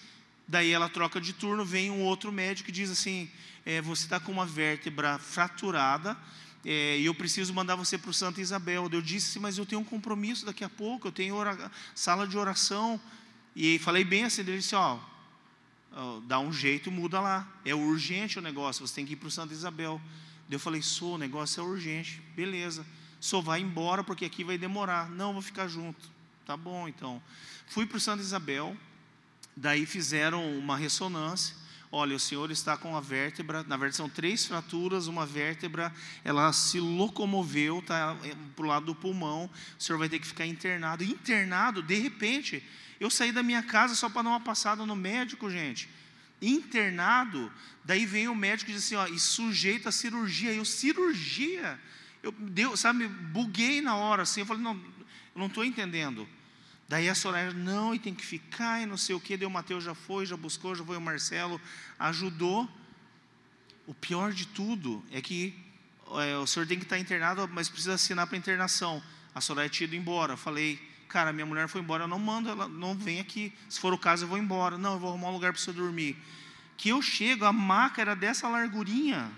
daí ela troca de turno, vem um outro médico e diz assim: é, você está com uma vértebra fraturada. É, e eu preciso mandar você para o Santa Isabel. Eu disse, mas eu tenho um compromisso daqui a pouco, eu tenho sala de oração. E falei bem assim, ele disse, ó, dá um jeito, muda lá. É urgente o negócio, você tem que ir para o Santa Isabel. Eu falei, sou, o negócio é urgente. Beleza. Só vai embora porque aqui vai demorar. Não, vou ficar junto. Tá bom, então. Fui para o Santa Isabel. Daí fizeram uma ressonância. Olha, o senhor está com a vértebra, na verdade são três fraturas, uma vértebra, ela se locomoveu, está é, para o lado do pulmão, o senhor vai ter que ficar internado. Internado, de repente, eu saí da minha casa só para dar uma passada no médico, gente internado, daí vem o médico e diz assim, ó, e sujeito a cirurgia, eu cirurgia, eu deu, sabe, buguei na hora assim, eu falei, não, eu não estou entendendo. Daí a Soraya, não, e tem que ficar, e não sei o que, deu o Mateus já foi, já buscou, já foi o Marcelo, ajudou. O pior de tudo é que é, o senhor tem que estar internado, mas precisa assinar para internação. A Soraya tinha ido embora. Eu falei, Cara, minha mulher foi embora, eu não mando, ela não vem aqui. Se for o caso, eu vou embora. Não, eu vou arrumar um lugar para você dormir. Que eu chego, a maca era dessa largurinha.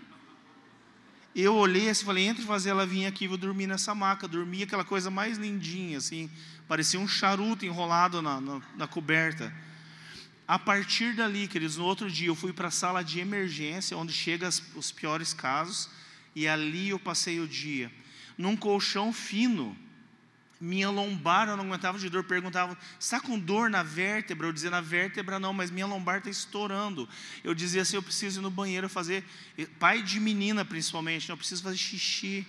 Eu olhei assim, falei, entre fazer ela vir aqui, vou dormir nessa maca. Dormi aquela coisa mais lindinha, assim, parecia um charuto enrolado na, na, na coberta. A partir dali, queridos, no outro dia eu fui para a sala de emergência, onde chegam os piores casos, e ali eu passei o dia, num colchão fino minha lombar eu não aguentava de dor, perguntava, está com dor na vértebra? Eu dizia, na vértebra não, mas minha lombar está estourando. Eu dizia assim, eu preciso ir no banheiro fazer, pai de menina principalmente, né? eu preciso fazer xixi.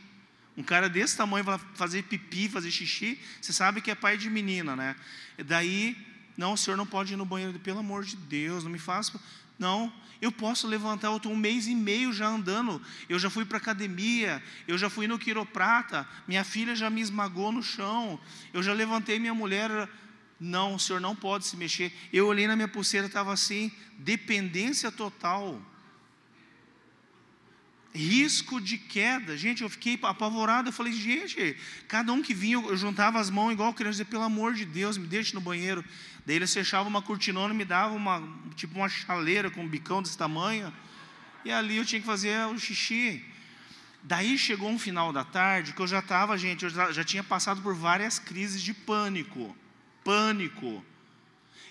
Um cara desse tamanho vai fazer pipi, fazer xixi, você sabe que é pai de menina, né? E daí, não, o senhor não pode ir no banheiro, pelo amor de Deus, não me faça. Não, eu posso levantar, eu estou um mês e meio já andando, eu já fui para academia, eu já fui no quiroprata, minha filha já me esmagou no chão, eu já levantei minha mulher. Não, o senhor não pode se mexer. Eu olhei na minha pulseira, estava assim, dependência total. Risco de queda, gente, eu fiquei apavorado. Eu falei, gente, cada um que vinha, eu juntava as mãos igual criança, pelo amor de Deus, me deixe no banheiro. Daí eles fechavam uma cortinona e me davam uma, tipo uma chaleira com um bicão desse tamanho. E ali eu tinha que fazer o xixi. Daí chegou um final da tarde que eu já estava, gente, eu já, já tinha passado por várias crises de pânico. Pânico.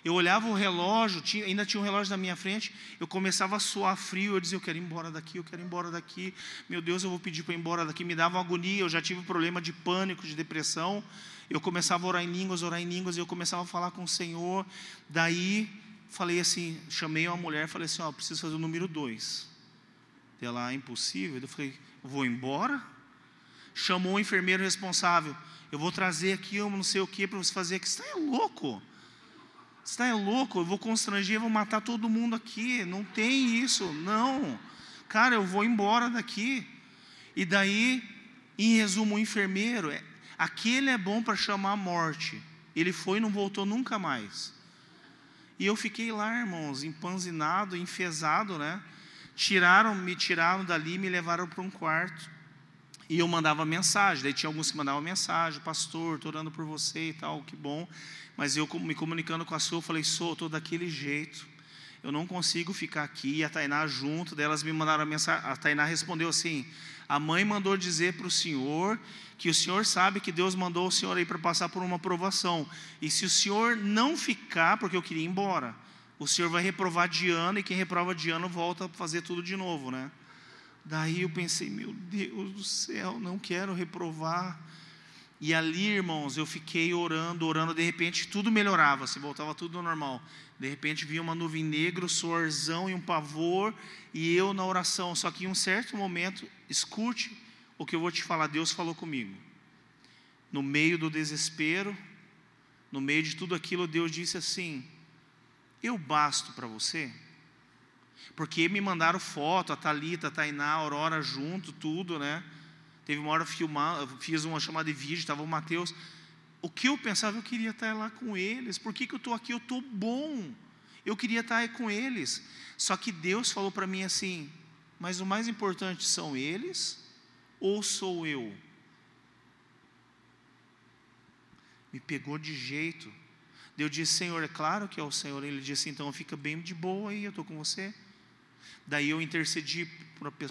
Eu olhava o relógio, tinha, ainda tinha um relógio na minha frente, eu começava a suar frio, eu dizia, eu quero ir embora daqui, eu quero ir embora daqui, meu Deus, eu vou pedir para ir embora daqui, me dava agonia, eu já tive problema de pânico, de depressão, eu começava a orar em línguas, orar em línguas, e eu começava a falar com o Senhor. Daí, falei assim, chamei uma mulher, falei assim, ó, preciso fazer o número dois. Ela, é impossível. Eu falei, vou embora? chamou o enfermeiro responsável. Eu vou trazer aqui eu não sei o que para você fazer aqui. Você é louco? Você é louco? Eu vou constranger, vou matar todo mundo aqui. Não tem isso, não. Cara, eu vou embora daqui. E daí, em resumo, o enfermeiro, é, aquele é bom para chamar a morte. Ele foi e não voltou nunca mais. E eu fiquei lá, irmãos, empanzinado, enfesado, né? Tiraram, me tiraram dali me levaram para um quarto. E eu mandava mensagem, daí tinha alguns que mandavam mensagem, pastor, estou orando por você e tal, que bom. Mas eu me comunicando com a sua, eu falei, sou, estou daquele jeito. Eu não consigo ficar aqui. E a Tainá junto delas me mandaram a mensagem. A Tainá respondeu assim: a mãe mandou dizer para o senhor que o senhor sabe que Deus mandou o senhor aí para passar por uma provação. E se o senhor não ficar, porque eu queria ir embora, o senhor vai reprovar de ano e quem reprova de ano volta a fazer tudo de novo, né? Daí eu pensei, meu Deus do céu, não quero reprovar. E ali, irmãos, eu fiquei orando, orando, de repente tudo melhorava, se voltava tudo ao normal. De repente vinha uma nuvem negra, um suorzão e um pavor, e eu na oração. Só que em um certo momento, escute o que eu vou te falar, Deus falou comigo. No meio do desespero, no meio de tudo aquilo, Deus disse assim: Eu basto para você? Porque me mandaram foto, a Thalita, a Tainá, a Aurora junto, tudo, né? Teve uma hora eu filmar, fiz uma chamada de vídeo, estava o Mateus. O que eu pensava, eu queria estar lá com eles. Por que, que eu estou aqui? Eu estou bom. Eu queria estar aí com eles. Só que Deus falou para mim assim: mas o mais importante são eles ou sou eu? Me pegou de jeito. Deus disse: Senhor, é claro que é o Senhor. Ele disse: então fica bem de boa aí, eu estou com você. Daí eu intercedi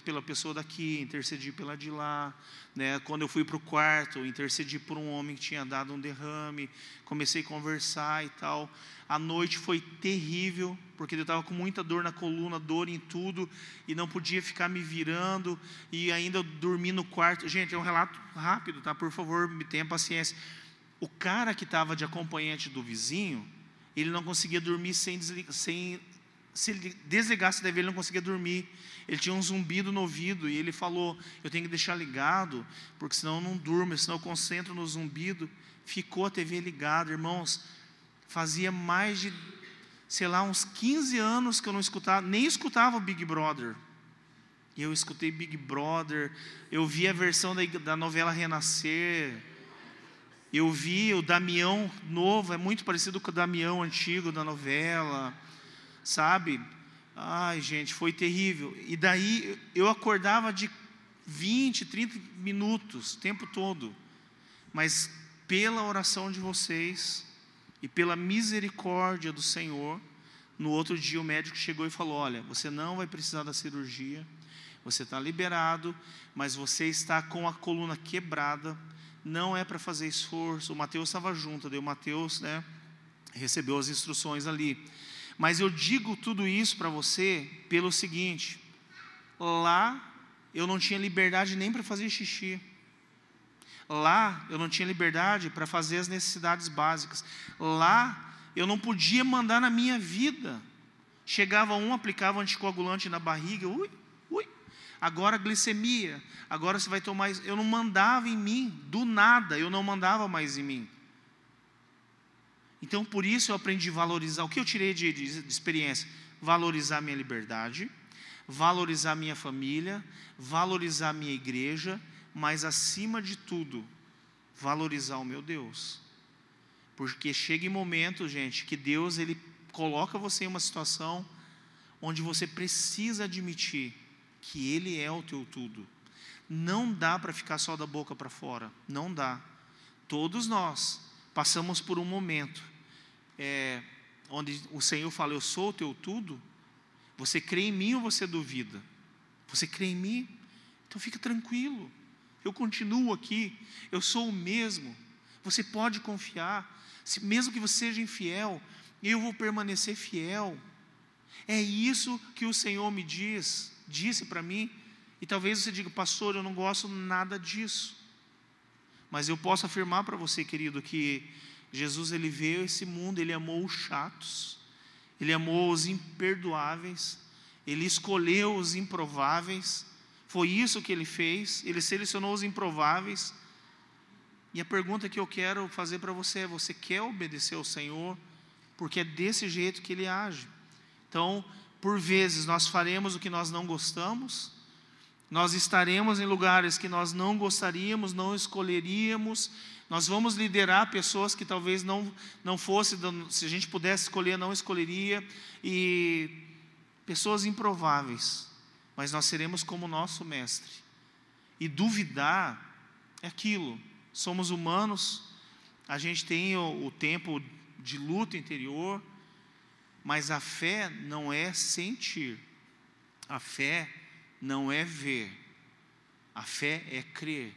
pela pessoa daqui, intercedi pela de lá. Né? Quando eu fui para o quarto, intercedi por um homem que tinha dado um derrame. Comecei a conversar e tal. A noite foi terrível, porque eu estava com muita dor na coluna, dor em tudo, e não podia ficar me virando, e ainda dormi no quarto. Gente, é um relato rápido, tá? Por favor, me tenha paciência. O cara que estava de acompanhante do vizinho, ele não conseguia dormir sem, sem se ele desligasse da TV, ele não conseguia dormir. Ele tinha um zumbido no ouvido e ele falou: Eu tenho que deixar ligado, porque senão eu não durmo, senão eu concentro no zumbido. Ficou a TV ligada, irmãos. Fazia mais de, sei lá, uns 15 anos que eu não escutava, nem escutava o Big Brother. E eu escutei Big Brother, eu vi a versão da, da novela Renascer. Eu vi o Damião novo, é muito parecido com o Damião antigo da novela sabe? Ai, gente, foi terrível. E daí eu acordava de 20, 30 minutos, o tempo todo. Mas pela oração de vocês e pela misericórdia do Senhor, no outro dia o médico chegou e falou: Olha, você não vai precisar da cirurgia, você está liberado, mas você está com a coluna quebrada, não é para fazer esforço. O Mateus estava junto, daí o Mateus né, recebeu as instruções ali. Mas eu digo tudo isso para você pelo seguinte: lá eu não tinha liberdade nem para fazer xixi. Lá eu não tinha liberdade para fazer as necessidades básicas. Lá eu não podia mandar na minha vida. Chegava um, aplicava anticoagulante na barriga, ui, ui. Agora glicemia, agora você vai tomar. Eu não mandava em mim, do nada, eu não mandava mais em mim. Então, por isso eu aprendi a valorizar. O que eu tirei de, de, de experiência? Valorizar minha liberdade, valorizar minha família, valorizar minha igreja, mas acima de tudo, valorizar o meu Deus. Porque chega em momento, gente, que Deus ele coloca você em uma situação onde você precisa admitir que Ele é o teu tudo. Não dá para ficar só da boca para fora, não dá. Todos nós passamos por um momento é, onde o Senhor fala: Eu sou o teu tudo. Você crê em mim ou você duvida? Você crê em mim? Então fica tranquilo. Eu continuo aqui. Eu sou o mesmo. Você pode confiar. Se, mesmo que você seja infiel, eu vou permanecer fiel. É isso que o Senhor me diz, disse para mim. E talvez você diga, pastor, eu não gosto nada disso. Mas eu posso afirmar para você, querido, que Jesus ele veio esse mundo, ele amou os chatos, ele amou os imperdoáveis, ele escolheu os improváveis, Foi isso que ele fez. Ele selecionou os improváveis. E a pergunta que eu quero fazer para você é: você quer obedecer ao Senhor? Porque é desse jeito que ele age. Então, por vezes nós faremos o que nós não gostamos, nós estaremos em lugares que nós não gostaríamos, não escolheríamos, nós vamos liderar pessoas que talvez não, não fosse, se a gente pudesse escolher, não escolheria, e pessoas improváveis, mas nós seremos como nosso mestre. E duvidar é aquilo, somos humanos, a gente tem o, o tempo de luta interior, mas a fé não é sentir, a fé não é ver, a fé é crer.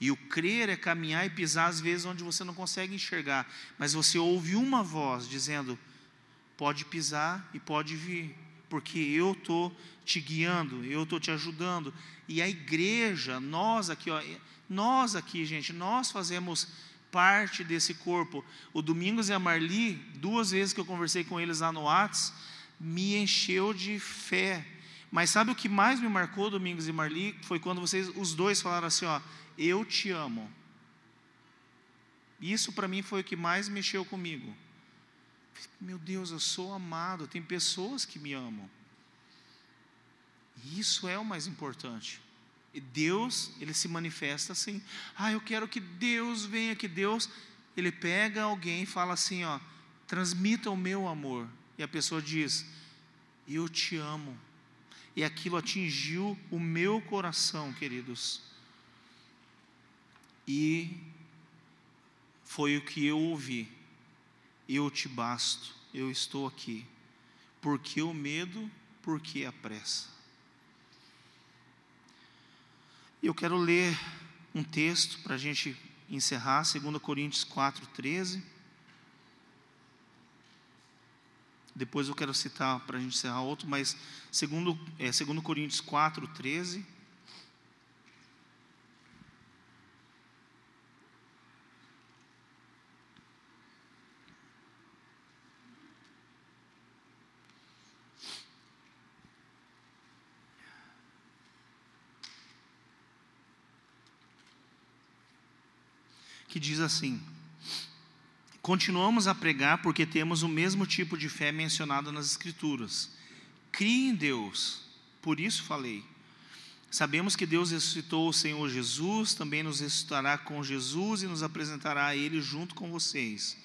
E o crer é caminhar e pisar às vezes onde você não consegue enxergar, mas você ouve uma voz dizendo: pode pisar e pode vir, porque eu estou te guiando, eu estou te ajudando. E a igreja, nós aqui, ó, nós aqui, gente, nós fazemos parte desse corpo. O Domingos e a Marli, duas vezes que eu conversei com eles lá no Whats, me encheu de fé. Mas sabe o que mais me marcou, Domingos e Marli, foi quando vocês, os dois falaram assim, ó, eu te amo. Isso para mim foi o que mais mexeu comigo. Meu Deus, eu sou amado, tem pessoas que me amam. Isso é o mais importante. E Deus, ele se manifesta assim. Ah, eu quero que Deus venha, que Deus, ele pega alguém e fala assim, ó, transmita o meu amor. E a pessoa diz: "Eu te amo". E aquilo atingiu o meu coração, queridos. E foi o que eu ouvi. Eu te basto, eu estou aqui. Porque o medo, porque a pressa. Eu quero ler um texto para a gente encerrar, 2 Coríntios 4, 13. Depois eu quero citar para a gente encerrar outro, mas segundo, é, segundo Coríntios 4, 13. que diz assim: Continuamos a pregar porque temos o mesmo tipo de fé mencionado nas Escrituras. Crie em Deus, por isso falei. Sabemos que Deus ressuscitou o Senhor Jesus, também nos ressuscitará com Jesus e nos apresentará a Ele junto com vocês.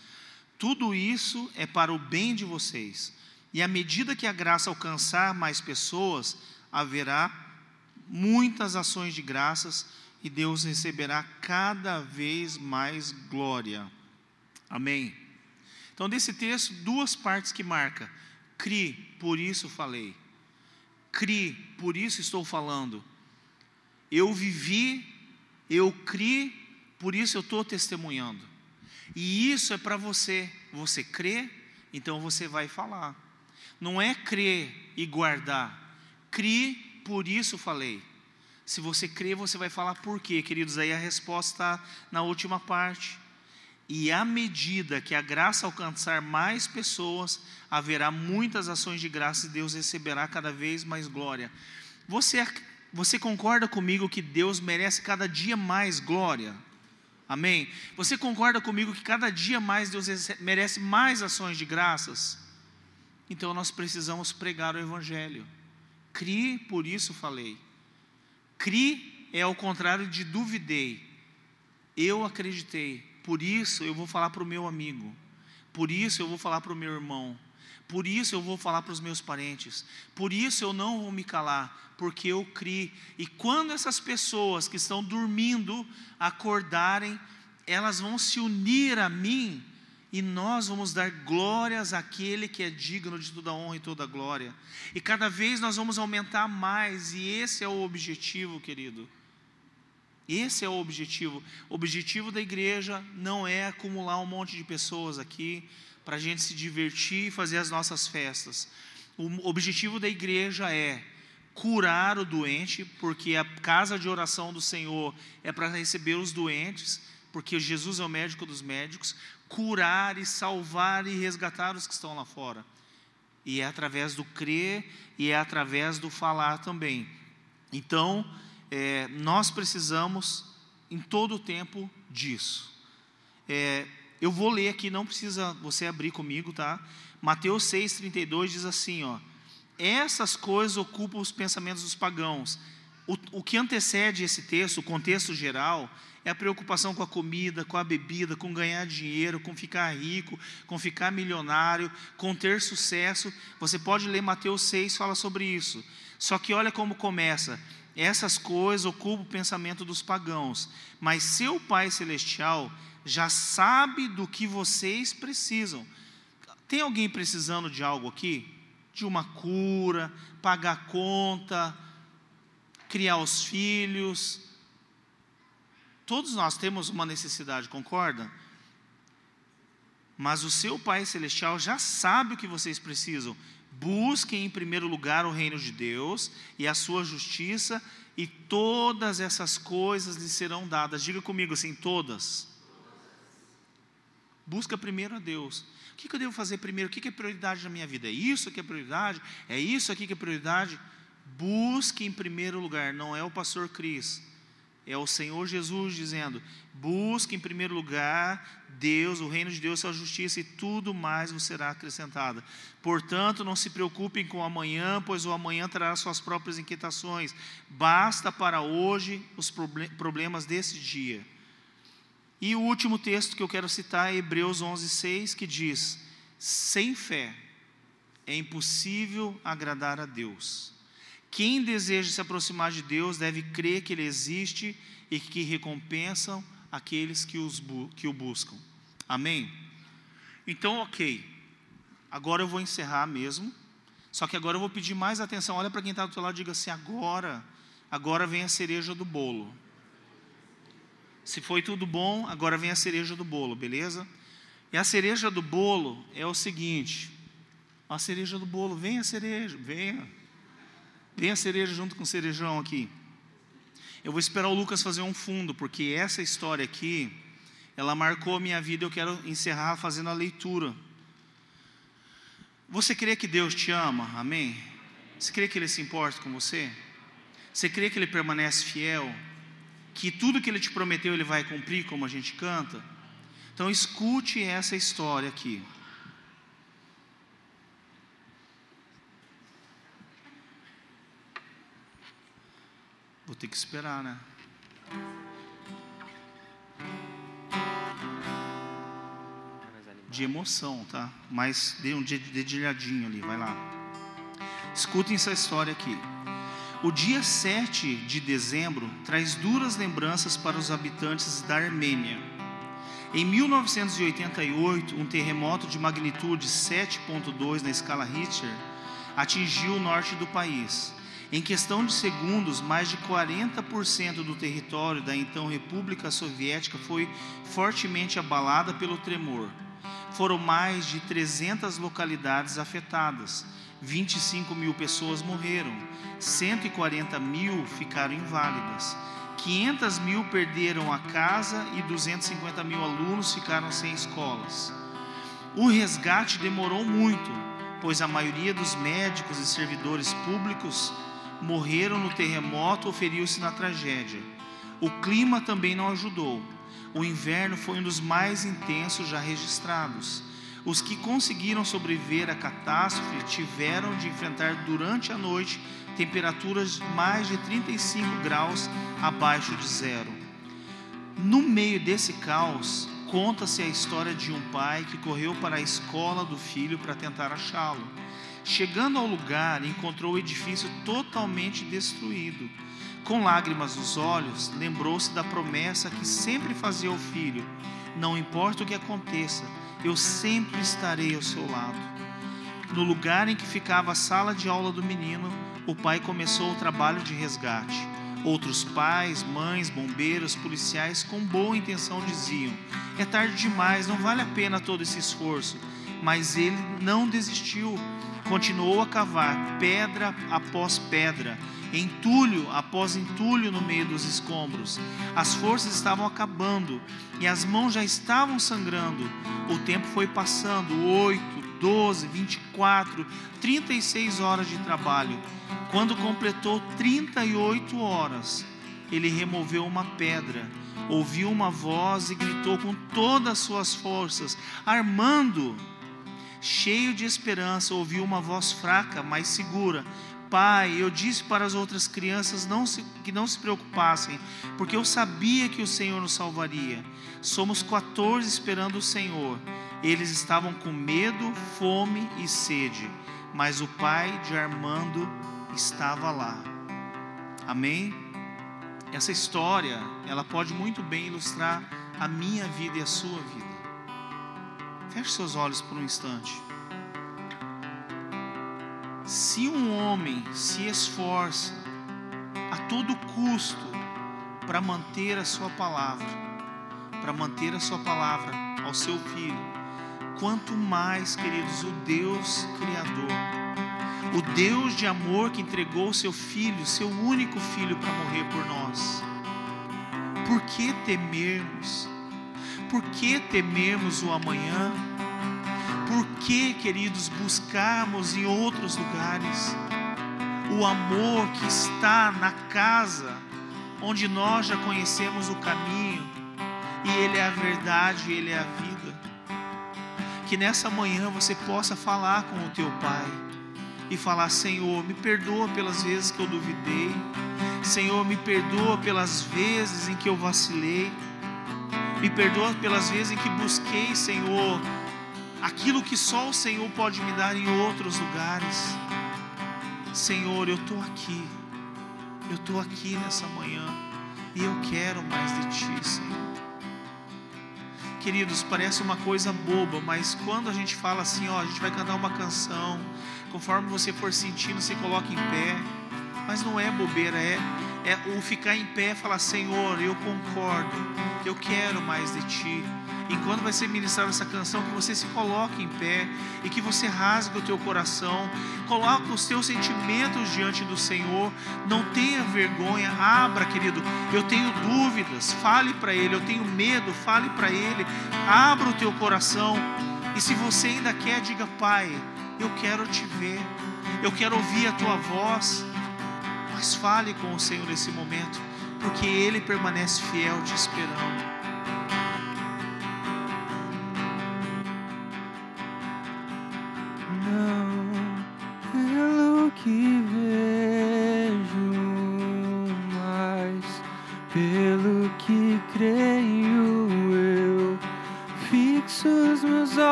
Tudo isso é para o bem de vocês. E à medida que a graça alcançar mais pessoas, haverá muitas ações de graças e Deus receberá cada vez mais glória. Amém. Então, desse texto, duas partes que marca: cri, por isso falei. Cri, por isso estou falando. Eu vivi, eu cri, por isso eu estou testemunhando. E isso é para você. Você crê, então você vai falar. Não é crer e guardar. Cri, por isso falei. Se você crê, você vai falar por quê, queridos? Aí a resposta está na última parte. E à medida que a graça alcançar mais pessoas, haverá muitas ações de graça e Deus receberá cada vez mais glória. Você, você concorda comigo que Deus merece cada dia mais glória? Amém? Você concorda comigo que cada dia mais Deus merece mais ações de graças? Então nós precisamos pregar o Evangelho. Crie, por isso falei. Cri é ao contrário de duvidei. Eu acreditei. Por isso eu vou falar para o meu amigo. Por isso eu vou falar para o meu irmão. Por isso eu vou falar para os meus parentes. Por isso eu não vou me calar, porque eu criei. E quando essas pessoas que estão dormindo acordarem, elas vão se unir a mim e nós vamos dar glórias àquele que é digno de toda honra e toda glória. E cada vez nós vamos aumentar mais, e esse é o objetivo, querido. Esse é o objetivo. O objetivo da igreja não é acumular um monte de pessoas aqui para a gente se divertir e fazer as nossas festas. O objetivo da igreja é curar o doente, porque a casa de oração do Senhor é para receber os doentes, porque Jesus é o médico dos médicos curar e salvar e resgatar os que estão lá fora. E é através do crer e é através do falar também. Então, é, nós precisamos em todo o tempo disso. É, eu vou ler aqui, não precisa você abrir comigo, tá? Mateus 6,32 diz assim: ó, essas coisas ocupam os pensamentos dos pagãos. O, o que antecede esse texto, o contexto geral, é a preocupação com a comida, com a bebida, com ganhar dinheiro, com ficar rico, com ficar milionário, com ter sucesso. Você pode ler Mateus 6, fala sobre isso. Só que olha como começa. Essas coisas ocupam o pensamento dos pagãos, mas seu Pai Celestial já sabe do que vocês precisam. Tem alguém precisando de algo aqui? De uma cura, pagar conta, criar os filhos. Todos nós temos uma necessidade, concorda? Mas o seu Pai Celestial já sabe o que vocês precisam. Busquem em primeiro lugar o reino de Deus e a sua justiça, e todas essas coisas lhes serão dadas. Diga comigo assim: todas. Busca primeiro a Deus. O que eu devo fazer primeiro? O que é prioridade na minha vida? É isso que é prioridade? É isso aqui que é prioridade? Busque em primeiro lugar, não é o pastor Cris, é o Senhor Jesus dizendo: busque em primeiro lugar Deus, o reino de Deus, sua justiça, e tudo mais vos será acrescentado. Portanto, não se preocupem com o amanhã, pois o amanhã trará suas próprias inquietações. Basta para hoje os problemas desse dia. E o último texto que eu quero citar é Hebreus 11:6, que diz: sem fé é impossível agradar a Deus. Quem deseja se aproximar de Deus deve crer que Ele existe e que recompensam aqueles que, os, que o buscam. Amém? Então, ok. Agora eu vou encerrar mesmo. Só que agora eu vou pedir mais atenção. Olha para quem está do teu lado e diga assim: agora, agora vem a cereja do bolo. Se foi tudo bom, agora vem a cereja do bolo, beleza? E a cereja do bolo é o seguinte: a cereja do bolo, vem a cereja, venha. Vem a cereja junto com o cerejão aqui. Eu vou esperar o Lucas fazer um fundo, porque essa história aqui, ela marcou a minha vida. Eu quero encerrar fazendo a leitura. Você crê que Deus te ama? Amém? Você crê que Ele se importa com você? Você crê que Ele permanece fiel? que tudo que ele te prometeu ele vai cumprir, como a gente canta. Então escute essa história aqui. Vou ter que esperar, né? De emoção, tá? Mas dê um dedilhadinho ali, vai lá. Escutem essa história aqui. O dia 7 de dezembro traz duras lembranças para os habitantes da Armênia. Em 1988, um terremoto de magnitude 7.2 na escala Richter atingiu o norte do país. Em questão de segundos, mais de 40% do território da então República Soviética foi fortemente abalada pelo tremor. Foram mais de 300 localidades afetadas 25 mil pessoas morreram, 140 mil ficaram inválidas, 500 mil perderam a casa e 250 mil alunos ficaram sem escolas. O resgate demorou muito, pois a maioria dos médicos e servidores públicos morreram no terremoto ou feriu-se na tragédia. O clima também não ajudou. O inverno foi um dos mais intensos já registrados os que conseguiram sobreviver à catástrofe tiveram de enfrentar durante a noite temperaturas mais de 35 graus abaixo de zero. No meio desse caos, conta-se a história de um pai que correu para a escola do filho para tentar achá-lo. Chegando ao lugar, encontrou o edifício totalmente destruído. Com lágrimas nos olhos, lembrou-se da promessa que sempre fazia ao filho: Não importa o que aconteça, eu sempre estarei ao seu lado. No lugar em que ficava a sala de aula do menino, o pai começou o trabalho de resgate. Outros pais, mães, bombeiros, policiais, com boa intenção diziam: é tarde demais, não vale a pena todo esse esforço. Mas ele não desistiu, continuou a cavar pedra após pedra entulho após entulho no meio dos escombros. As forças estavam acabando e as mãos já estavam sangrando. O tempo foi passando 8, 12, 24, 36 horas de trabalho. Quando completou 38 horas, ele removeu uma pedra, ouviu uma voz e gritou com todas as suas forças: Armando! Cheio de esperança, ouviu uma voz fraca, mas segura: Pai, eu disse para as outras crianças não se, que não se preocupassem, porque eu sabia que o Senhor nos salvaria. Somos 14 esperando o Senhor. Eles estavam com medo, fome e sede, mas o pai de Armando estava lá. Amém? Essa história, ela pode muito bem ilustrar a minha vida e a sua vida. Feche seus olhos por um instante. Se um homem se esforça a todo custo para manter a sua palavra, para manter a sua palavra ao seu filho, quanto mais, queridos, o Deus Criador, o Deus de amor que entregou o seu filho, seu único filho, para morrer por nós. Por que temermos? Por que temermos o amanhã? Por que, queridos, buscarmos em outros lugares o amor que está na casa onde nós já conhecemos o caminho e Ele é a verdade, Ele é a vida? Que nessa manhã você possa falar com o teu Pai e falar: Senhor, me perdoa pelas vezes que eu duvidei, Senhor, me perdoa pelas vezes em que eu vacilei, me perdoa pelas vezes em que busquei, Senhor aquilo que só o Senhor pode me dar em outros lugares. Senhor, eu estou aqui, eu estou aqui nessa manhã e eu quero mais de Ti, Senhor. Queridos, parece uma coisa boba, mas quando a gente fala assim, ó, a gente vai cantar uma canção, conforme você for sentindo, você coloca em pé, mas não é bobeira, é, é o ficar em pé e falar: Senhor, eu concordo, eu quero mais de Ti e quando vai ser ministrada essa canção, que você se coloque em pé e que você rasgue o teu coração, coloque os teus sentimentos diante do Senhor, não tenha vergonha, abra, querido. Eu tenho dúvidas, fale para Ele. Eu tenho medo, fale para Ele. Abra o teu coração. E se você ainda quer, diga: Pai, eu quero te ver, eu quero ouvir a tua voz. Mas fale com o Senhor nesse momento, porque Ele permanece fiel te esperando.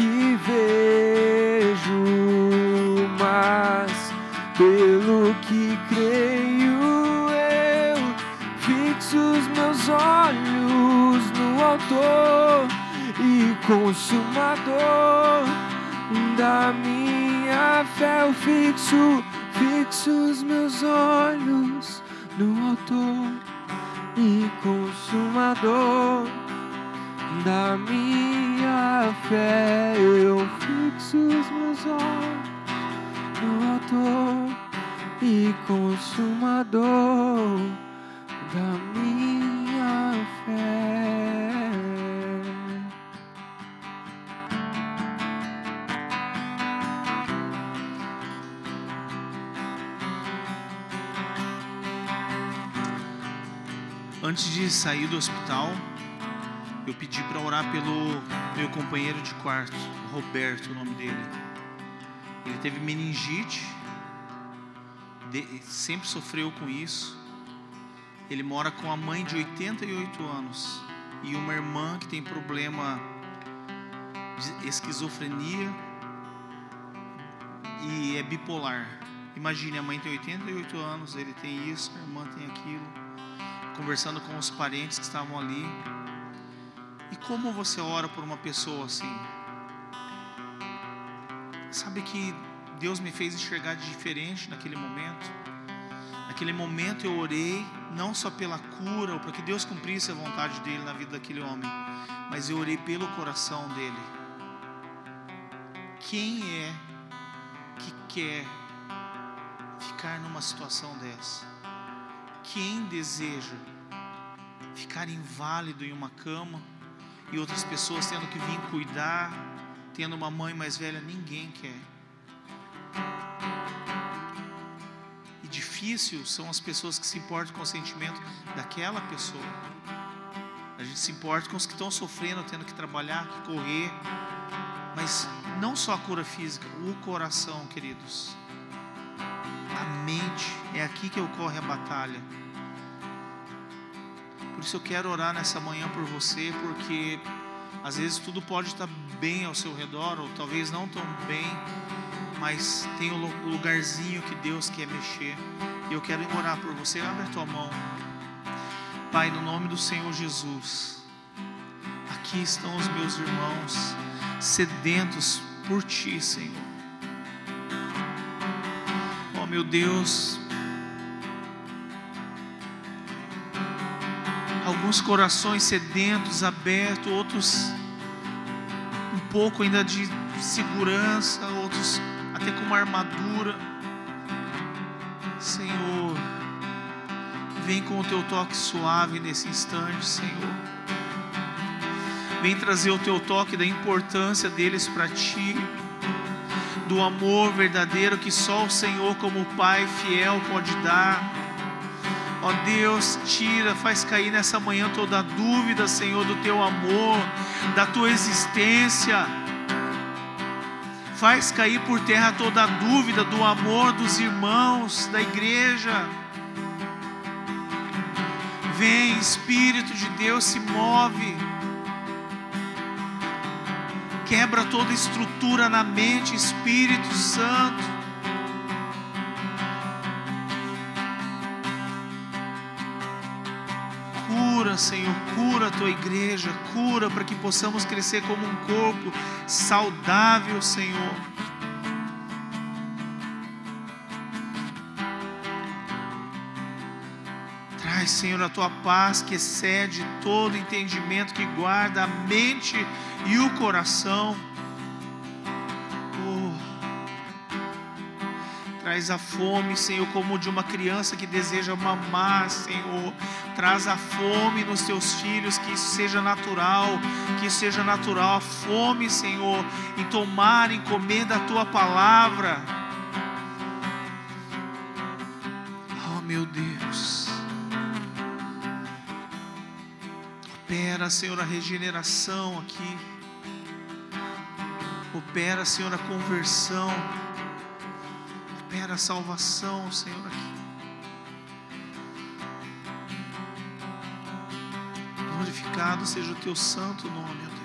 que vejo, mas pelo que creio eu. Fixo os meus olhos no Autor e Consumador da minha fé. Eu fixo, fixo os meus olhos no Autor e Consumador da minha fé eu fixo os meus olhos no autor e consumador da minha fé. Antes de sair do hospital, eu pedi para orar pelo meu companheiro de quarto, Roberto, o nome dele. Ele teve meningite, sempre sofreu com isso. Ele mora com a mãe de 88 anos e uma irmã que tem problema de esquizofrenia e é bipolar. Imagine, a mãe tem 88 anos, ele tem isso, a irmã tem aquilo. Conversando com os parentes que estavam ali. E como você ora por uma pessoa assim? Sabe que Deus me fez enxergar de diferente naquele momento? Naquele momento eu orei não só pela cura ou para que Deus cumprisse a vontade dele na vida daquele homem, mas eu orei pelo coração dele. Quem é que quer ficar numa situação dessa? Quem deseja ficar inválido em uma cama e outras pessoas tendo que vir cuidar, tendo uma mãe mais velha? Ninguém quer. E difícil são as pessoas que se importam com o sentimento daquela pessoa. A gente se importa com os que estão sofrendo, tendo que trabalhar, que correr. Mas não só a cura física, o coração, queridos. A mente, é aqui que ocorre a batalha. Por isso eu quero orar nessa manhã por você, porque às vezes tudo pode estar bem ao seu redor, ou talvez não tão bem, mas tem o lugarzinho que Deus quer mexer. E eu quero orar por você. Abre a tua mão. Pai, no nome do Senhor Jesus, aqui estão os meus irmãos sedentos por Ti, Senhor. Oh, meu Deus, alguns corações sedentos, abertos, outros um pouco ainda de segurança, outros até com uma armadura. Senhor, vem com o teu toque suave nesse instante, Senhor. Vem trazer o teu toque da importância deles para ti, do amor verdadeiro que só o Senhor, como Pai fiel, pode dar. Ó Deus, tira, faz cair nessa manhã toda dúvida, Senhor, do teu amor, da tua existência. Faz cair por terra toda dúvida do amor dos irmãos da igreja. Vem, Espírito de Deus, se move quebra toda estrutura na mente, Espírito Santo. Cura, Senhor, cura a tua igreja, cura para que possamos crescer como um corpo saudável, Senhor. Traz, Senhor, a tua paz que excede todo entendimento, que guarda a mente e o coração. Traz a fome, Senhor, como de uma criança que deseja mamar, Senhor. Traz a fome nos teus filhos, que isso seja natural, que isso seja natural. A fome, Senhor, em tomar, em comer da tua palavra. Oh, meu Deus. Opera, Senhor, a regeneração aqui. Opera, Senhor, a conversão. Opera a salvação, Senhor. Glorificado seja o teu santo nome, ó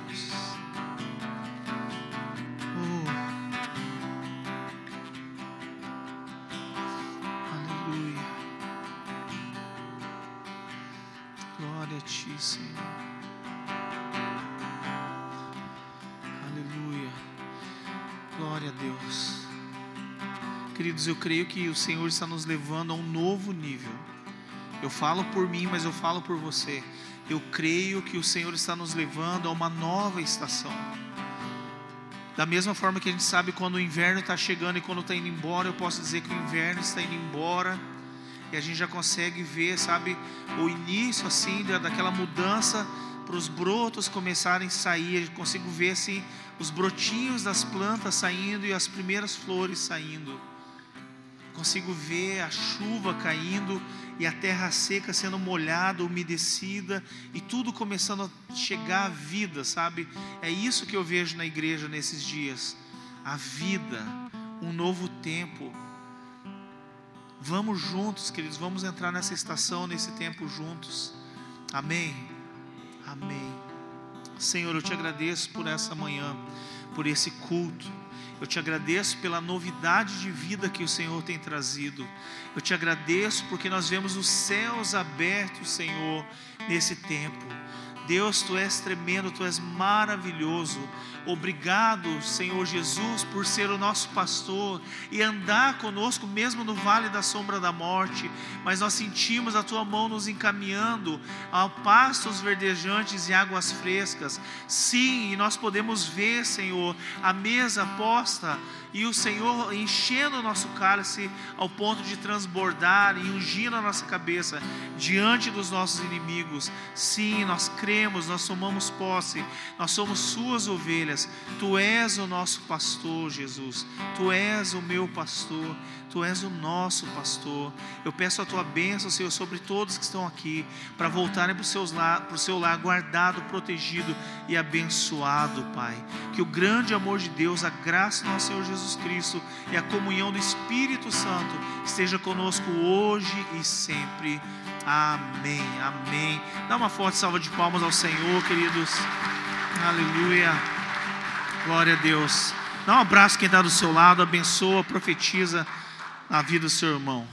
Eu creio que o Senhor está nos levando a um novo nível. Eu falo por mim, mas eu falo por você. Eu creio que o Senhor está nos levando a uma nova estação. Da mesma forma que a gente sabe quando o inverno está chegando e quando está indo embora, eu posso dizer que o inverno está indo embora e a gente já consegue ver, sabe, o início assim daquela mudança para os brotos começarem a sair. Eu consigo ver assim os brotinhos das plantas saindo e as primeiras flores saindo. Consigo ver a chuva caindo e a terra seca sendo molhada, umedecida e tudo começando a chegar à vida, sabe? É isso que eu vejo na igreja nesses dias. A vida, um novo tempo. Vamos juntos, queridos, vamos entrar nessa estação, nesse tempo juntos. Amém. Amém. Senhor, eu te agradeço por essa manhã, por esse culto. Eu te agradeço pela novidade de vida que o Senhor tem trazido. Eu te agradeço porque nós vemos os céus abertos, Senhor, nesse tempo. Deus, tu és tremendo, tu és maravilhoso. Obrigado, Senhor Jesus, por ser o nosso pastor e andar conosco mesmo no vale da sombra da morte, mas nós sentimos a tua mão nos encaminhando a pastos verdejantes e águas frescas. Sim, e nós podemos ver, Senhor, a mesa posta e o Senhor enchendo o nosso cálice ao ponto de transbordar e ungindo a nossa cabeça diante dos nossos inimigos. Sim, nós cremos, nós tomamos posse, nós somos Suas ovelhas. Tu és o nosso pastor, Jesus. Tu és o meu pastor. Tu és o nosso pastor. Eu peço a tua bênção, Senhor, sobre todos que estão aqui, para voltarem para o seu lar guardado, protegido e abençoado, Pai. Que o grande amor de Deus, a graça do nosso Senhor Jesus Cristo e a comunhão do Espírito Santo esteja conosco hoje e sempre. Amém, amém. Dá uma forte salva de palmas ao Senhor, queridos. Aleluia. Glória a Deus. Dá um abraço quem está do seu lado, abençoa, profetiza na vida do seu irmão.